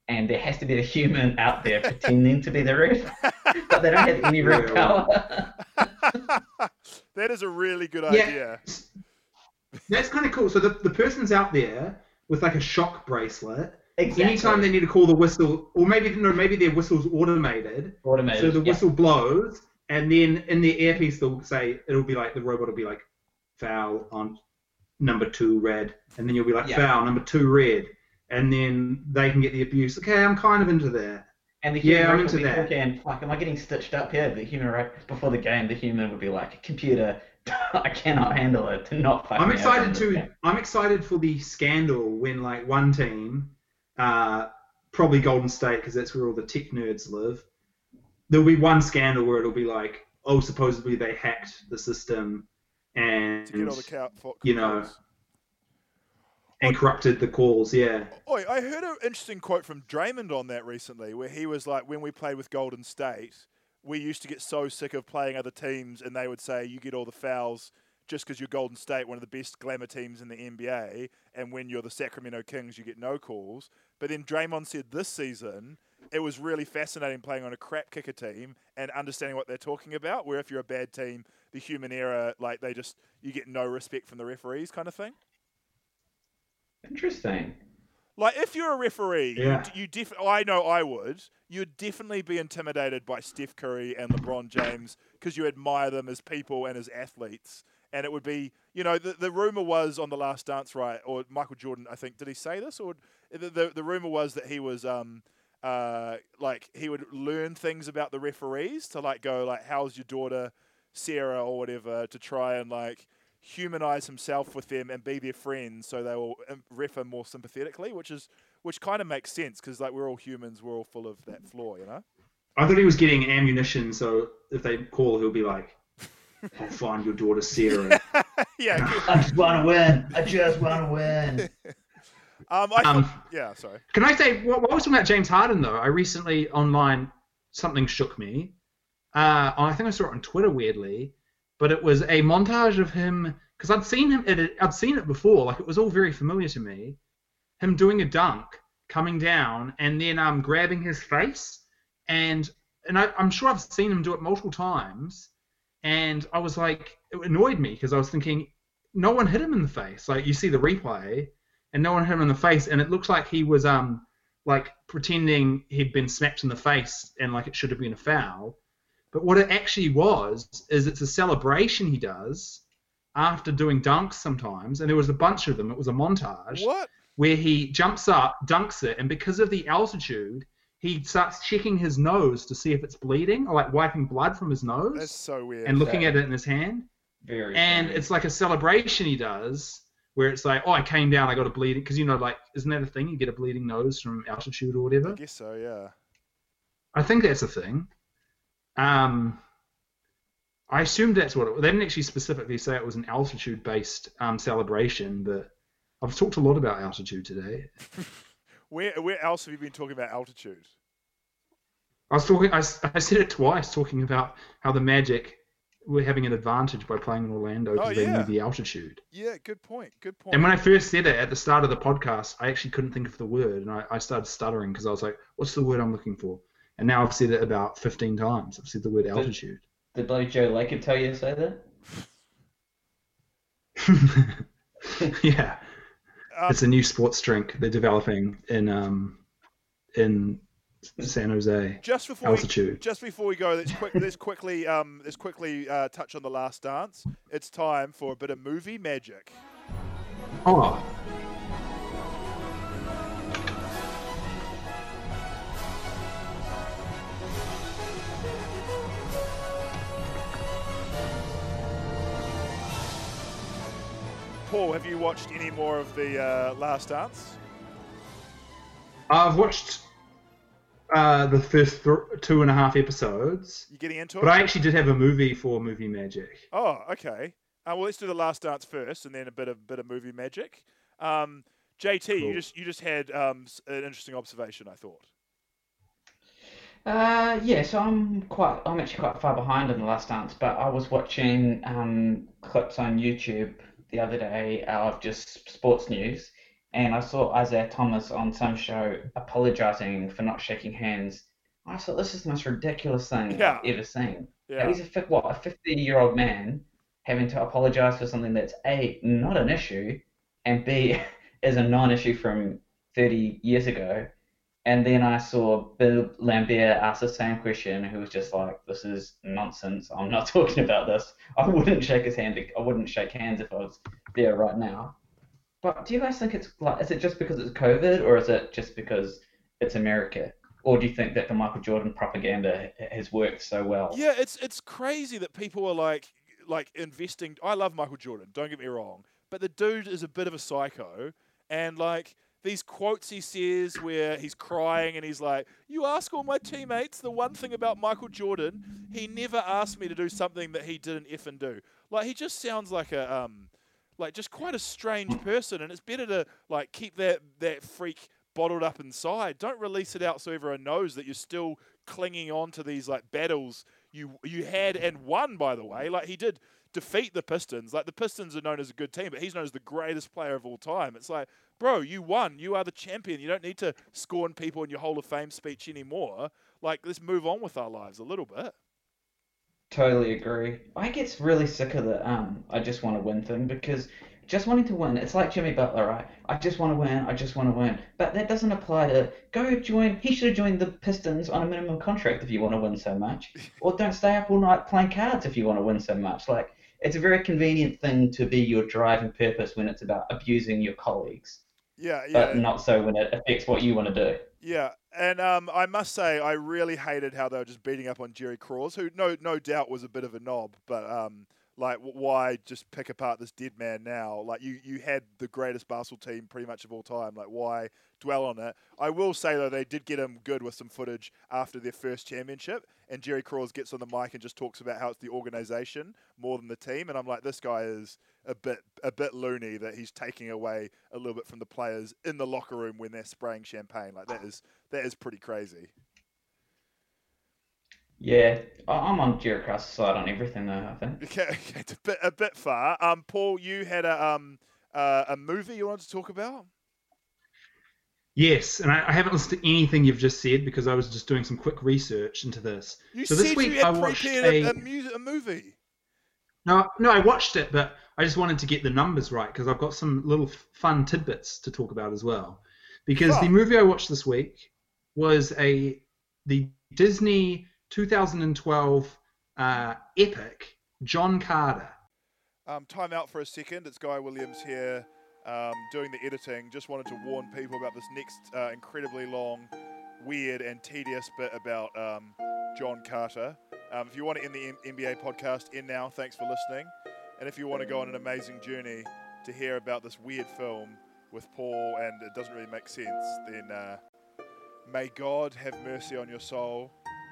Speaker 3: and there has to be a human out there pretending to be the ref, but they don't have any
Speaker 2: Yeah,
Speaker 3: power.
Speaker 1: that is a really good
Speaker 2: Yeah.
Speaker 1: idea.
Speaker 2: That's kind of cool. So the, the person's out there with like a shock bracelet.
Speaker 3: Exactly.
Speaker 2: Anytime they need to call the whistle, or maybe no, maybe their whistle's automated.
Speaker 3: Automated,
Speaker 2: So the
Speaker 3: yeah.
Speaker 2: whistle blows, and then in the earpiece they'll say it'll be like the robot will be like foul on number two red, and then you'll be like
Speaker 3: Yeah.
Speaker 2: foul number two red, and then they can get the abuse. Okay, I'm kind of into that.
Speaker 3: And the human
Speaker 2: Yeah, I'm into
Speaker 3: be
Speaker 2: that.
Speaker 3: like, am I getting stitched up here? The human ref, before the game, the human would be like, computer, I cannot handle it. Do not fuck
Speaker 2: I'm excited to. I'm excited for the scandal when like one team, uh, probably Golden State because that's where all the tech nerds live. There'll be one scandal where it'll be like, oh, supposedly they hacked the system and
Speaker 1: To get all the
Speaker 2: you know and corrupted the calls. Yeah.
Speaker 1: Oi, I heard an interesting quote from Draymond on that recently, where he was like, when we played with Golden State, we used to get so sick of playing other teams, and they would say, you get all the fouls just because you're Golden State, one of the best glamour teams in the NBA, and when you're the Sacramento Kings, you get no calls. But then Draymond said this season, it was really fascinating playing on a crap kicker team and understanding what they're talking about, where if you're a bad team, the human error, like they just, you get no respect from the referees kind of thing.
Speaker 3: Interesting.
Speaker 1: Like if you're a referee, you
Speaker 2: Yeah.
Speaker 1: d- you, def- I know I would. You'd definitely be intimidated by Steph Curry and LeBron James because you admire them as people and as athletes. And it would be, you know, the, the rumor was on the Last Dance, right? Or Michael Jordan, I think, did he say this? Or the the, the rumor was that he was, um, uh, like he would learn things about the referees to like go like, how's your daughter Sarah or whatever to try and like humanize himself with them and be their friends so they will um, ref him more sympathetically which is which kind of makes sense because like we're all humans we're all full of that flaw you know
Speaker 2: I thought he was getting ammunition, so if they call, he'll be like, "I'll find your daughter Sarah."
Speaker 1: yeah
Speaker 3: I just want to win. I just want to win.
Speaker 1: um, I
Speaker 2: Um,
Speaker 1: yeah sorry
Speaker 2: Can I say, what, I was talking about James Harden, though, I recently online something shook me. Uh, I think I saw it on Twitter weirdly, but it was a montage of him because I'd seen him. It, I'd seen it before, like it was all very familiar to me. Him doing a dunk, coming down, and then um grabbing his face, and and I, I'm sure I've seen him do it multiple times, and I was like, it annoyed me because I was thinking, no one hit him in the face. Like you see the replay, and no one hit him in the face, and it looks like he was um like pretending he'd been smacked in the face and like it should have been a foul. But what it actually was is it's a celebration he does after doing dunks sometimes, and there was a bunch of them. It was a montage
Speaker 1: what
Speaker 2: where he jumps up, dunks it, and because of the altitude, he starts checking his nose to see if it's bleeding or like wiping blood from his nose
Speaker 1: that's so weird
Speaker 2: and looking at it in his hand
Speaker 3: Very.
Speaker 2: and
Speaker 3: strange.
Speaker 2: it's like a celebration he does where it's like, oh, I came down, I got a bleeding, because you know, like, isn't that a thing? You get a bleeding nose from altitude or whatever.
Speaker 1: i guess so yeah
Speaker 2: I think that's a thing. Um, I assumed that's what it. They didn't actually specifically say it was an altitude-based um, celebration, but I've talked a lot about altitude today.
Speaker 1: where where else have you been talking about altitude
Speaker 2: I was talking. I said it twice, talking about how the Magic were having an advantage by playing in Orlando because
Speaker 1: Oh,
Speaker 2: they
Speaker 1: yeah.
Speaker 2: knew the altitude.
Speaker 1: yeah good point good point.
Speaker 2: point And when I first said it at the start of the podcast, I actually couldn't think of the word, and I, I started stuttering because I was like, "What's the word I'm looking for?" And now I've said it about 15 times. I've said the word altitude.
Speaker 3: Did bloody Joe Laker tell you to say that?
Speaker 2: yeah,
Speaker 1: Um,
Speaker 2: it's a new sports drink they're developing in um in San Jose.
Speaker 1: just before we,
Speaker 2: altitude.
Speaker 1: just before we go let's quick let's quickly um let's quickly uh, touch on the last dance it's time for a bit of movie magic
Speaker 2: Oh,
Speaker 1: paul have you watched any more of the uh, last dance
Speaker 2: I've watched uh, the first th- two and a half episodes,
Speaker 1: You getting into it?
Speaker 2: but I actually did have a movie for Movie Magic.
Speaker 1: Oh, okay. Uh, well, let's do the last dance first, and then a bit of bit of movie magic. Um, JT, you just you just had um, an interesting observation. I thought.
Speaker 3: Uh, yeah, so I'm quite, I'm actually quite far behind in The Last Dance, but I was watching um, clips on YouTube the other day of just sports news, and I saw Isiah Thomas on some show apologizing for not shaking hands. I thought this is the most ridiculous thing
Speaker 1: Yeah.
Speaker 3: I've ever seen.
Speaker 1: Yeah.
Speaker 3: He's a what, a 50-year-old man having to apologize for something that's A, not an issue, and B, is a non-issue from 30 years ago. And then I saw Bill Laimbeer ask the same question, who was just like, "This is nonsense. I'm not talking about this. I wouldn't shake his hand. I wouldn't shake hands if I was there right now." But do you guys think it's like, is it just because it's COVID, or is it just because it's America, or do you think that the Michael Jordan propaganda has worked so well?
Speaker 1: Yeah, it's it's crazy that people are like like investing. I love Michael Jordan. Don't get me wrong, but the dude is a bit of a psycho, and like these quotes he says where he's crying and he's like, "You ask all my teammates the one thing about Michael Jordan, he never asked me to do something that he didn't effing do." Like he just sounds like a um, like just quite a strange mm. person, and it's better to like keep that that freak bottled up inside. Don't release it out so everyone knows that you're still clinging on to these like battles you you had and won. By the way, like he did defeat the Pistons. Like the Pistons are known as a good team, but he's known as the greatest player of all time. It's like, bro, you won. You are the champion. You don't need to scorn people in your Hall of Fame speech anymore. Like let's move on with our lives a little bit.
Speaker 3: Totally agree. I get really sick of the um I just want to win thing because just wanting to win, it's like Jimmy Butler, right? I just want to win, I just want to win. But that doesn't apply to go join he should have joined the Pistons on a minimum contract if you want to win so much. Or don't stay up all night playing cards if you want to win so much. Like it's a very convenient thing to be your drive and purpose when it's about abusing your colleagues,
Speaker 1: Yeah, yeah.
Speaker 3: but not so when it affects what you want to do.
Speaker 1: Yeah, and um, I must say I really hated how they were just beating up on Jerry Krause, who no no doubt was a bit of a knob, but um, like why just pick apart this dead man now? Like you you had the greatest basketball team pretty much of all time. Like why dwell on it? I will say though they did get him good with some footage after their first championship, and Jerry Krause gets on the mic and just talks about how it's the organization more than the team, and I'm like this guy is a bit a bit loony that he's taking away a little bit from the players in the locker room when they're spraying champagne. Like that is that is pretty crazy.
Speaker 3: Yeah, I- I'm on Jerry Krause's side on everything though, I think.
Speaker 1: Okay, okay, it's a bit a bit far. Um, Paul, you had a um uh, a movie you wanted to talk about.
Speaker 2: Yes, and I, I haven't listened to anything you've just said because I was just doing some quick research into this.
Speaker 1: You
Speaker 2: so
Speaker 1: said
Speaker 2: this week
Speaker 1: you
Speaker 2: I
Speaker 1: had
Speaker 2: watched a,
Speaker 1: a, a, mu- a movie.
Speaker 2: no, no, I watched it, but I just wanted to get the numbers right because I've got some little f- fun tidbits to talk about as well. Because the movie I watched this week was a the Disney 2012 uh, epic John Carter.
Speaker 1: Um, time out for a second. It's Guy Williams here, um, doing the editing. Just wanted to warn people about this next uh, incredibly long, weird, and tedious bit about um, John Carter. Um, if you want to end the M- NBA podcast, in now. Thanks for listening. And if you want to go on an amazing journey to hear about this weird film with Paul and it doesn't really make sense, then uh, may God have mercy on your soul.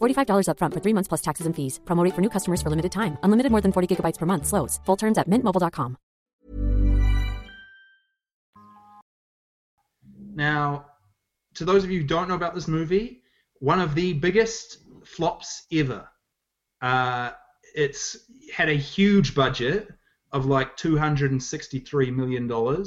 Speaker 7: $45 upfront for three months plus taxes and fees. Promo for new customers for limited time. Unlimited more than 40 gigabytes per month. Slows. Full terms at mintmobile.com.
Speaker 2: Now, to those of you who don't know about this movie, one of the biggest flops ever. Uh, it's had a huge budget of like $263 million,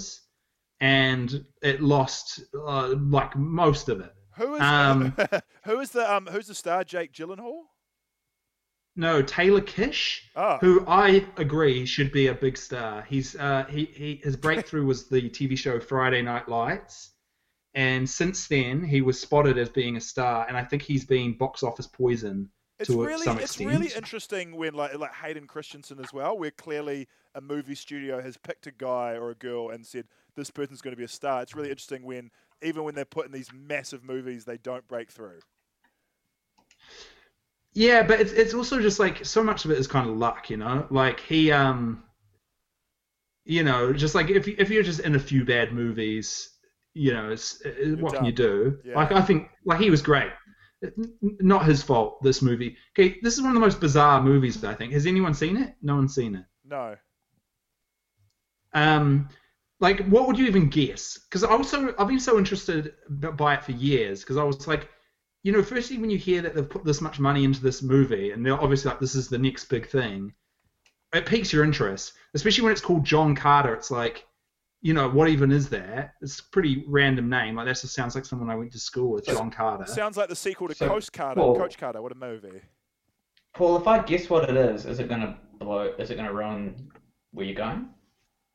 Speaker 2: and it lost uh, like most of it.
Speaker 1: Who is
Speaker 2: Um,
Speaker 1: who is the um who's the star? Jake Gyllenhaal.
Speaker 2: No, Taylor Kitsch,
Speaker 1: Ah.
Speaker 2: who I agree should be a big star. He's uh, he, he his breakthrough was the TV show Friday Night Lights, and since then he was spotted as being a star, and I think he's been box office poison
Speaker 1: It's
Speaker 2: to
Speaker 1: really
Speaker 2: some
Speaker 1: it's
Speaker 2: extent.
Speaker 1: really interesting when like like Hayden Christensen as well, where clearly a movie studio has picked a guy or a girl and said this person's going to be a star. It's really interesting when even when they're put in these massive movies, they don't break through.
Speaker 2: Yeah, but it's it's also just like so much of it is kind of luck, you know. Like he, um, you know, just like if you- if you're just in a few bad movies, you know, it's, it, what can you do?
Speaker 1: Yeah.
Speaker 2: Like I think like he was great. Not his fault. This movie. Okay, this is one of the most bizarre movies. I think. Has anyone seen it? No one's seen it.
Speaker 1: No.
Speaker 2: Um, like, what would you even guess? Because I was so I've been so interested by it for years. Because I was like, you know, firstly when you hear that they've put this much money into this movie, and they're obviously like, this is the next big thing, it piques your interest. Especially when it's called John Carter. It's like, you know, what even is that? It's a pretty random name. Like that just sounds like someone I went to school with, John Carter.
Speaker 1: Sounds like the sequel to
Speaker 3: So,
Speaker 1: Coach Carter.
Speaker 3: Paul-
Speaker 1: Coach Carter, what a movie.
Speaker 3: Paul, if I guess what it is, is it gonna blow? Is it gonna ruin where you're going?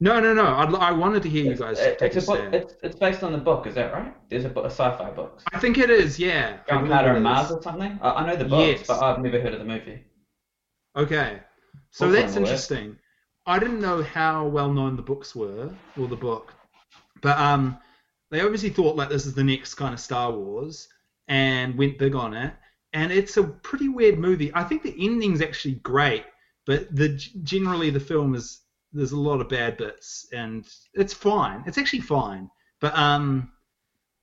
Speaker 2: No, no, no. I'd, I wanted to hear you guys
Speaker 3: It-
Speaker 2: take
Speaker 3: it's
Speaker 2: a.
Speaker 3: It's, it's based on the book. Is that right? There's a, a sci-fi book.
Speaker 2: I think it is. Yeah. I
Speaker 3: John
Speaker 2: believe
Speaker 3: Carter
Speaker 2: it
Speaker 3: and. Mars or something. I, I know the book,
Speaker 2: Yes.
Speaker 3: but I've never heard of the movie.
Speaker 2: Okay. So that's interesting. I didn't know how well known the books were, or the book, but um, they obviously thought like this is the next kind of Star Wars, and went big on it. And it's a pretty weird movie. I think the ending's actually great, but the generally the film is there's a lot of bad bits, and it's fine. It's actually fine, but um,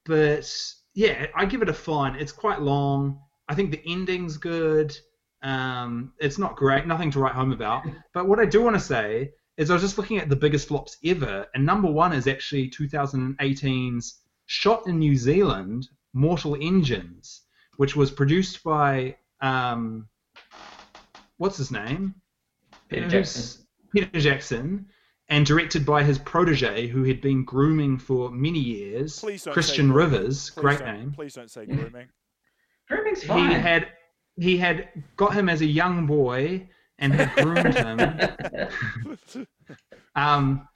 Speaker 2: but yeah, I give it a fine. It's quite long. I think the ending's good. Um, it's not great, nothing to write home about. But what I do want to say is I was just looking at the biggest flops ever, and number one is actually 2018's shot in New Zealand, Mortal Engines, which was produced by um, what's his name?
Speaker 3: Peter Jackson.
Speaker 2: Peter Jackson, and directed by his protege, who had been grooming for many years,
Speaker 1: Please don't
Speaker 2: Christian
Speaker 1: grooming.
Speaker 2: Rivers,
Speaker 1: Please
Speaker 2: great
Speaker 1: don't-
Speaker 2: name.
Speaker 1: Please don't say grooming.
Speaker 3: Grooming's
Speaker 2: He had he had got him as a young boy and had groomed him. Um,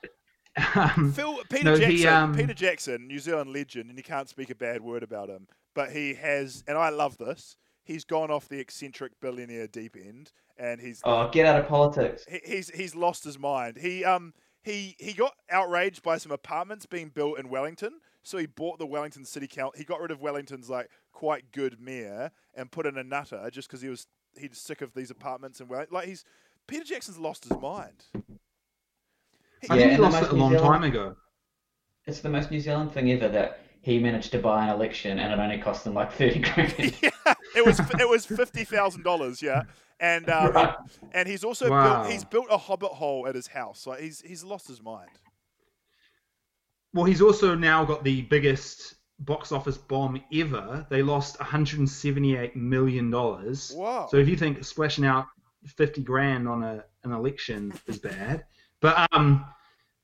Speaker 2: um,
Speaker 1: Phil Peter
Speaker 2: no,
Speaker 1: Jackson,
Speaker 2: he, um,
Speaker 1: Peter Jackson, New Zealand legend, and you can't speak a bad word about him. But he has, and I love this. He's gone off the eccentric billionaire deep end, and he's
Speaker 3: oh, get out of politics.
Speaker 1: he, he's he's lost his mind. He um he he got outraged by some apartments being built in Wellington, so he bought the Wellington City Council. He got rid of Wellington's like quite good mayor and put in a nutter just because he was he's sick of these apartments and Wellington. Like he's Peter Jackson's lost his mind.
Speaker 2: I
Speaker 3: Yeah,
Speaker 2: think he
Speaker 3: and the
Speaker 2: lost it a
Speaker 3: New
Speaker 2: long
Speaker 3: Zealand-
Speaker 2: time ago.
Speaker 3: It's the most New Zealand thing ever that he managed to buy an election and it only cost him like thirty grand.
Speaker 1: yeah, it was it was fifty thousand dollars. Yeah, and um,
Speaker 3: Right.
Speaker 1: and he's also
Speaker 2: Wow.
Speaker 1: built he's built a hobbit hole at his house. Like he's he's lost his mind.
Speaker 2: Well, he's also now got the biggest box office bomb ever. They lost 178 million dollars.
Speaker 1: Wow.
Speaker 2: So if you think splashing out 50 grand on a an election is bad, but um,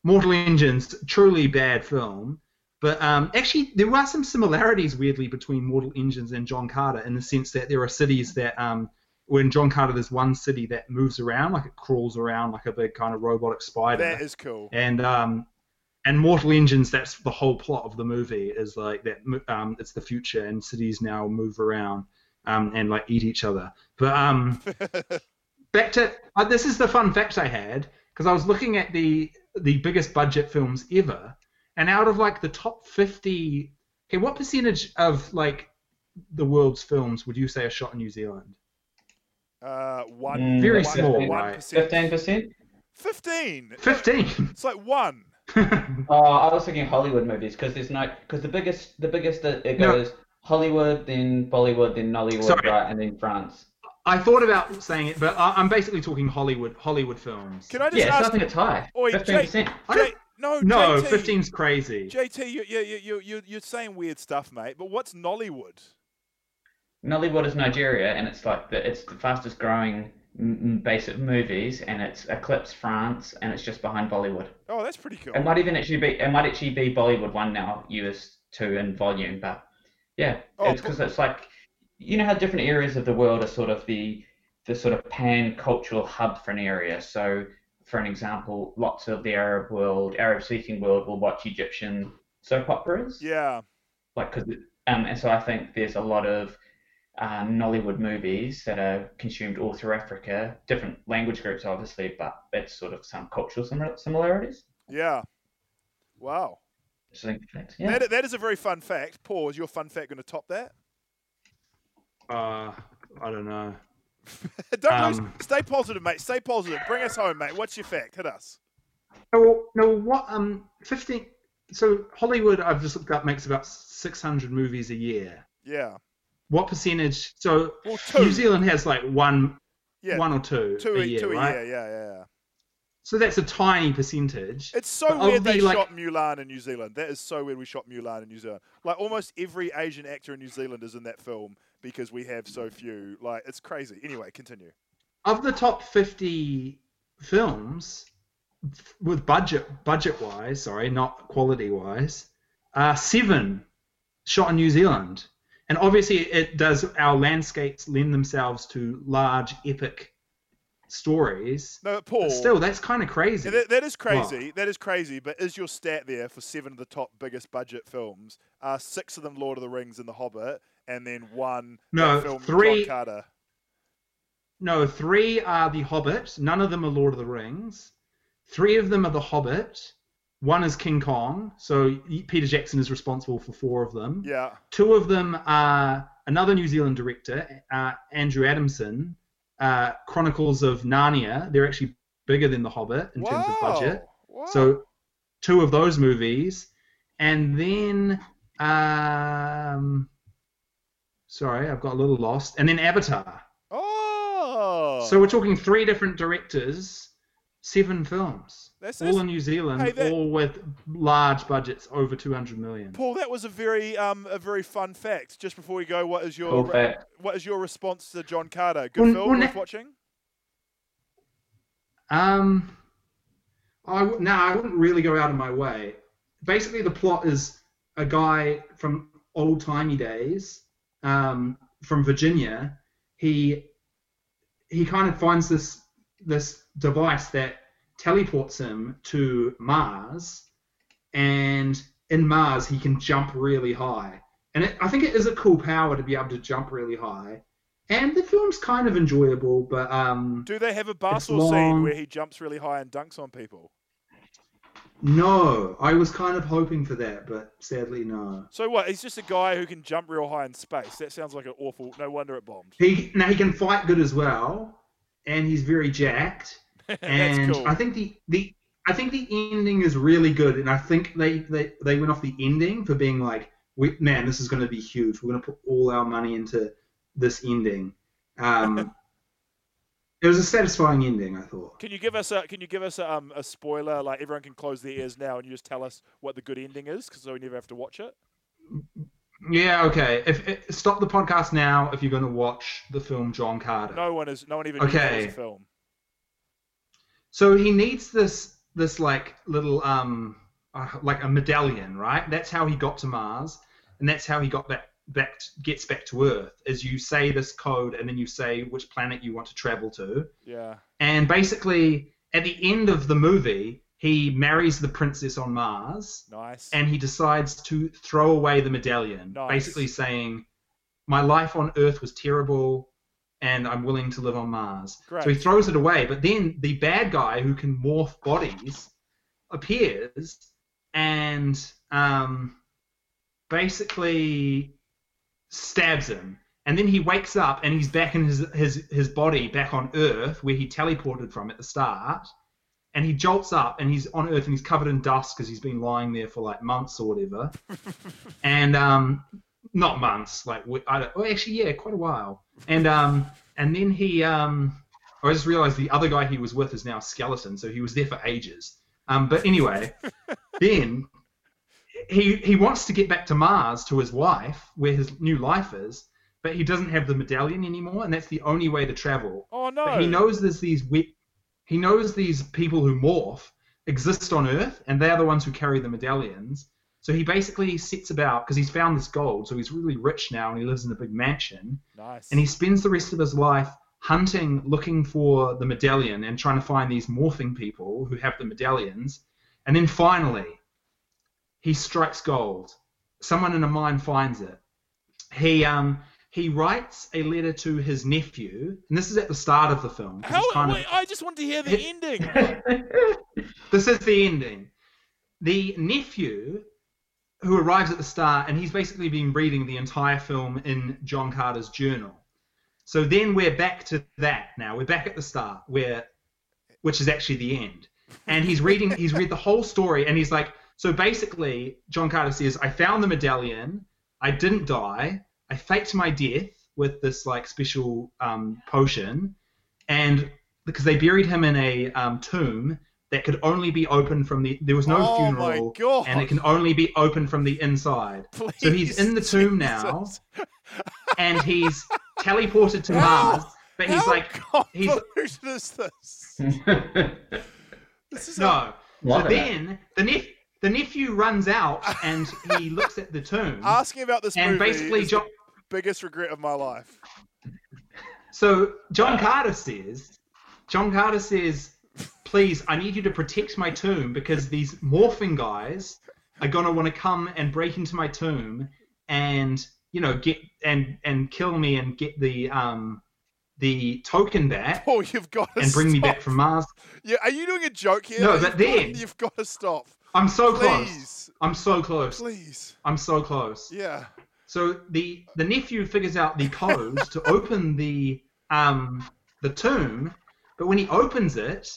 Speaker 2: Mortal Engines truly bad film. But um, actually, there are some similarities weirdly between Mortal Engines and John Carter in the sense that there are cities that um, when John Carter there's one city that moves around like it crawls around like a big kind of robotic spider
Speaker 1: That is cool.
Speaker 2: and um and Mortal Engines that's the whole plot of the movie is like that um it's the future and cities now move around um and like eat each other but um back to uh, this is the fun fact I had because I was looking at the the biggest budget films ever and out of like the top 50 okay what percentage of like the world's films would you say are shot in New Zealand
Speaker 1: Uh, one
Speaker 3: Mm,
Speaker 2: Very
Speaker 1: one-
Speaker 2: small,
Speaker 1: one
Speaker 2: right?
Speaker 1: percent.
Speaker 3: Fifteen percent.
Speaker 1: Fifteen.
Speaker 2: 15
Speaker 1: It's like one.
Speaker 3: Oh, I was thinking Hollywood movies because there's no because the biggest the biggest it, it
Speaker 2: No.
Speaker 3: goes Hollywood, then Bollywood, then Nollywood,
Speaker 2: Sorry.
Speaker 3: right, and then France.
Speaker 2: I thought about saying it, but I, I'm basically talking Hollywood Hollywood films.
Speaker 1: Can I just
Speaker 3: Yeah, it's
Speaker 1: ask?
Speaker 3: nothing to tie.
Speaker 1: Oi,
Speaker 3: Fifteen
Speaker 1: Jay-
Speaker 3: percent.
Speaker 2: I
Speaker 1: Jay,
Speaker 2: don't-
Speaker 1: no,
Speaker 2: no,
Speaker 1: JT,
Speaker 2: 15's crazy.
Speaker 1: JT, you, you, you, you, you, you're saying weird stuff, mate. But what's Nollywood?
Speaker 3: Nollywood is Nigeria, and it's like the it's the fastest growing m- m- base of movies, and it's eclipsed France, and it's just behind Bollywood.
Speaker 1: Oh, that's pretty cool.
Speaker 3: It might even actually be it might actually be Bollywood one now, US two in volume, but yeah,
Speaker 1: Oh,
Speaker 3: it's because it's like you know how different areas of the world are sort of the the sort of pan cultural hub for an area. So, for an example, lots of the Arab world, Arab speaking world will watch Egyptian soap operas.
Speaker 1: Yeah.
Speaker 3: like because um, and so I think there's a lot of uh, Nollywood movies that are consumed all through Africa, different language groups obviously, but it's sort of some cultural simil- similarities.
Speaker 1: Yeah. Wow.
Speaker 3: Which I that's- yeah.
Speaker 1: That, that is a very fun fact. Paul, is your fun fact going to top that?
Speaker 2: Uh, I don't know.
Speaker 1: Don't lose.
Speaker 2: Um,
Speaker 1: Stay positive, mate. Stay positive. Bring us home, mate. What's your fact? Hit us.
Speaker 2: No, no. What? Um, fifteen. So Hollywood, I've just looked up, makes about six hundred movies a year.
Speaker 1: Yeah.
Speaker 2: What percentage? So
Speaker 1: Well.
Speaker 2: New Zealand has like one,
Speaker 1: Yeah.
Speaker 2: one or two,
Speaker 1: Two
Speaker 2: a
Speaker 1: a,
Speaker 2: year,
Speaker 1: two a year. Yeah, yeah, yeah.
Speaker 2: So that's a tiny percentage.
Speaker 1: It's so
Speaker 2: But
Speaker 1: weird
Speaker 2: the,
Speaker 1: they
Speaker 2: like-
Speaker 1: shot Mulan in New Zealand. That is so weird we shot Mulan in New Zealand. Like almost every Asian actor in New Zealand is in that film because we have so few. Like it's crazy. Anyway, continue.
Speaker 2: of the top 50 films with budget budget wise sorry not quality wise uh, seven shot in new zealand and obviously it does our landscapes lend themselves to large epic stories
Speaker 1: No, Paul.
Speaker 2: but still that's kind of crazy
Speaker 1: that, that is
Speaker 2: What?
Speaker 1: crazy. That is crazy. But is your stat there for seven of the top biggest budget films? Uh, six of them Lord of the Rings and The Hobbit, and then one
Speaker 2: No,
Speaker 1: film
Speaker 2: three- no three are the hobbit none of them are lord of the rings three of them are the hobbit one is king kong so peter jackson is responsible for four of them
Speaker 1: Yeah.
Speaker 2: Two of them are another New Zealand director, uh, Andrew Adamson, uh, Chronicles of Narnia. They're actually bigger than The Hobbit in terms of budget.
Speaker 1: Wow.
Speaker 2: So, two of those movies. And then, um, sorry, I've got a little lost. And then Avatar.
Speaker 1: Oh.
Speaker 2: So, we're talking three different directors, seven films.
Speaker 1: That's-
Speaker 2: all
Speaker 1: that's-
Speaker 2: in New Zealand,
Speaker 1: hey, that-
Speaker 2: all with large budgets over 200 million.
Speaker 1: Paul, that was a very um a very fun fact. Just before we go, what is your
Speaker 3: Cool fact.
Speaker 1: what is your response to John Carter? Good
Speaker 2: Well,
Speaker 1: film
Speaker 2: well,
Speaker 1: worth
Speaker 2: na-
Speaker 1: watching.
Speaker 2: Um, I w- no, I wouldn't really go out of my way. Basically, the plot is a guy from old timey days, um, from Virginia. He he kind of finds this this device that teleports him to Mars, and in Mars he can jump really high. And it, I think it is a cool power to be able to jump really high. And the film's kind of enjoyable, but um,
Speaker 1: Do they have a Basel
Speaker 2: long.
Speaker 1: scene where he jumps really high and dunks on people?
Speaker 2: No, I was kind of hoping for that, but sadly no.
Speaker 1: So what? He's just a guy who can jump real high in space. That sounds like an awful. No wonder it bombed.
Speaker 2: He now he can fight good as well, and he's very jacked. And
Speaker 1: cool.
Speaker 2: I think the the I think the ending is really good, and I think they they, they went off the ending for being like, we, man, this is going to be huge. We're going to put all our money into this ending. Um, it was a satisfying ending, I thought.
Speaker 1: Can you give us a Can you give us a, um, a spoiler? Like everyone can close their ears now, and you just tell us what the good ending is, because so we never have to watch it.
Speaker 2: Yeah, okay. If, if stop the podcast now if you're going to watch the film John Carter.
Speaker 1: No one is. No one even that
Speaker 2: Okay.
Speaker 1: film.
Speaker 2: So he needs this this like little um uh, like a medallion, right? That's how he got to Mars, and that's how he got back back gets back to Earth. Is you say this code, and then you say which planet you want to travel to,
Speaker 1: Yeah.
Speaker 2: and basically at the end of the movie, he marries the princess on Mars,
Speaker 1: Nice.
Speaker 2: and he decides to throw away the medallion,
Speaker 1: Nice.
Speaker 2: basically saying, "My life on Earth was terrible, and I'm willing to live on Mars."
Speaker 1: Great.
Speaker 2: So he throws it away, but then the bad guy who can morph bodies appears and um, basically stabs him. And then he wakes up and he's back in his, his, his body back on Earth where he teleported from at the start. And he jolts up and he's on Earth and he's covered in dust because he's been lying there for like months or whatever. and um, not months, like I don't, well, actually, yeah, quite a while. And um, and then he um, I just realized the other guy he was with is now a skeleton, so he was there for ages. Um, but anyway, then he he wants to get back to Mars to his wife, where his new life is, but he doesn't have the medallion anymore, and that's the only way to travel.
Speaker 1: Oh no.
Speaker 2: But he knows there's these we- he knows these people who morph exist on Earth, and they're the ones who carry the medallions. So he basically sets about because he's found this gold, so he's really rich now, and he lives in a big mansion.
Speaker 1: Nice.
Speaker 2: And he spends the rest of his life hunting, looking for the medallion, and trying to find these morphing people who have the medallions. And then finally, he strikes gold, someone in a mine finds it. He um he writes a letter to his nephew, and this is at the start of the film.
Speaker 1: How?
Speaker 2: kind of-
Speaker 1: I just want to hear the ending.
Speaker 2: this is the ending. The nephew who arrives at the start, and he's basically been reading the entire film in John Carter's journal. So then we're back to that now. We're back at the start, where, which is actually the end. And he's reading. he's read the whole story, and he's like, so basically, John Carter says, I found the medallion. I didn't die. I faked my death with this like special um, potion, and because they buried him in a um, tomb that could only be opened from the there was no
Speaker 1: Oh my
Speaker 2: funeral
Speaker 1: God.
Speaker 2: and it can only be opened from the inside so he's in the
Speaker 1: Please,
Speaker 2: tomb now and he's teleported to
Speaker 1: How-
Speaker 2: mars but he's
Speaker 1: How
Speaker 2: like he's
Speaker 1: convoluted is this? This is
Speaker 2: no
Speaker 3: Love
Speaker 2: so then the nep- the nephew runs out and he looks at the tomb
Speaker 1: asking about this
Speaker 2: and basically John,
Speaker 1: the biggest regret of my life.
Speaker 2: So John Carter says, John Carter says, please, I need you to protect my tomb because these morphing guys are gonna want to come and break into my tomb and you know get and and kill me and get the um the token back
Speaker 1: Oh, you've got to
Speaker 2: and bring me back from Mars.
Speaker 1: Yeah, are you doing a joke here?
Speaker 2: No, but then-
Speaker 1: you've got to stop.
Speaker 2: I'm so close. I'm so close.
Speaker 1: please.
Speaker 2: I'm so close.
Speaker 1: Yeah.
Speaker 2: So the the nephew figures out the code to open the um the tomb, but when he opens it,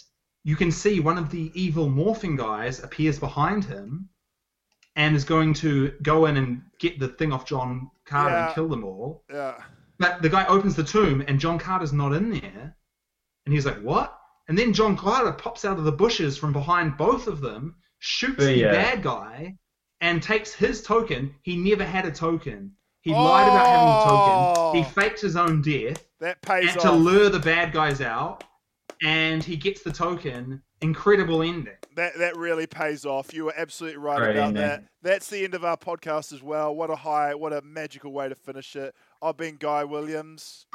Speaker 2: you can see one of the evil morphing guys appears behind him and is going to go in and get the thing off John Carter
Speaker 1: Yeah.
Speaker 2: and kill them all.
Speaker 1: Yeah.
Speaker 2: But the guy opens the tomb and John Carter's not in there. And he's like, What? And then John Carter pops out of the bushes from behind both of them, shoots
Speaker 3: Oh,
Speaker 2: the
Speaker 3: yeah.
Speaker 2: bad guy, and takes his token. He never had a token. He lied about having a token. He
Speaker 1: Oh.
Speaker 2: faked his own death
Speaker 1: That pays
Speaker 2: and
Speaker 1: off.
Speaker 2: to lure the bad guys out, and he gets the token. Incredible ending.
Speaker 1: That that really pays off. You were absolutely right
Speaker 3: Great
Speaker 1: about
Speaker 3: ending.
Speaker 1: that. That's the end of our podcast as well. What a high, what a magical way to finish it. I've been Guy Williams.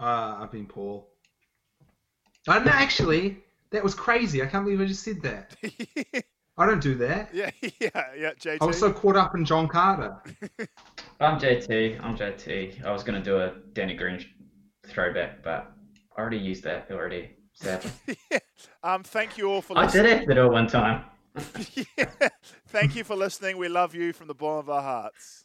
Speaker 2: Uh, I've been Paul. I don't know, actually. That was crazy. I can't believe I just said that. I don't do that.
Speaker 1: yeah, yeah, yeah. JT.
Speaker 2: I was so caught up in John Carter.
Speaker 3: I'm JT. I'm JT. I was gonna do a Danny Green throwback, but I already used that already. Sadly,
Speaker 1: um, thank you all for
Speaker 3: I
Speaker 1: listening.
Speaker 3: did have to do it one time.
Speaker 1: Yeah. Thank you for listening. We love you from the bottom of our hearts.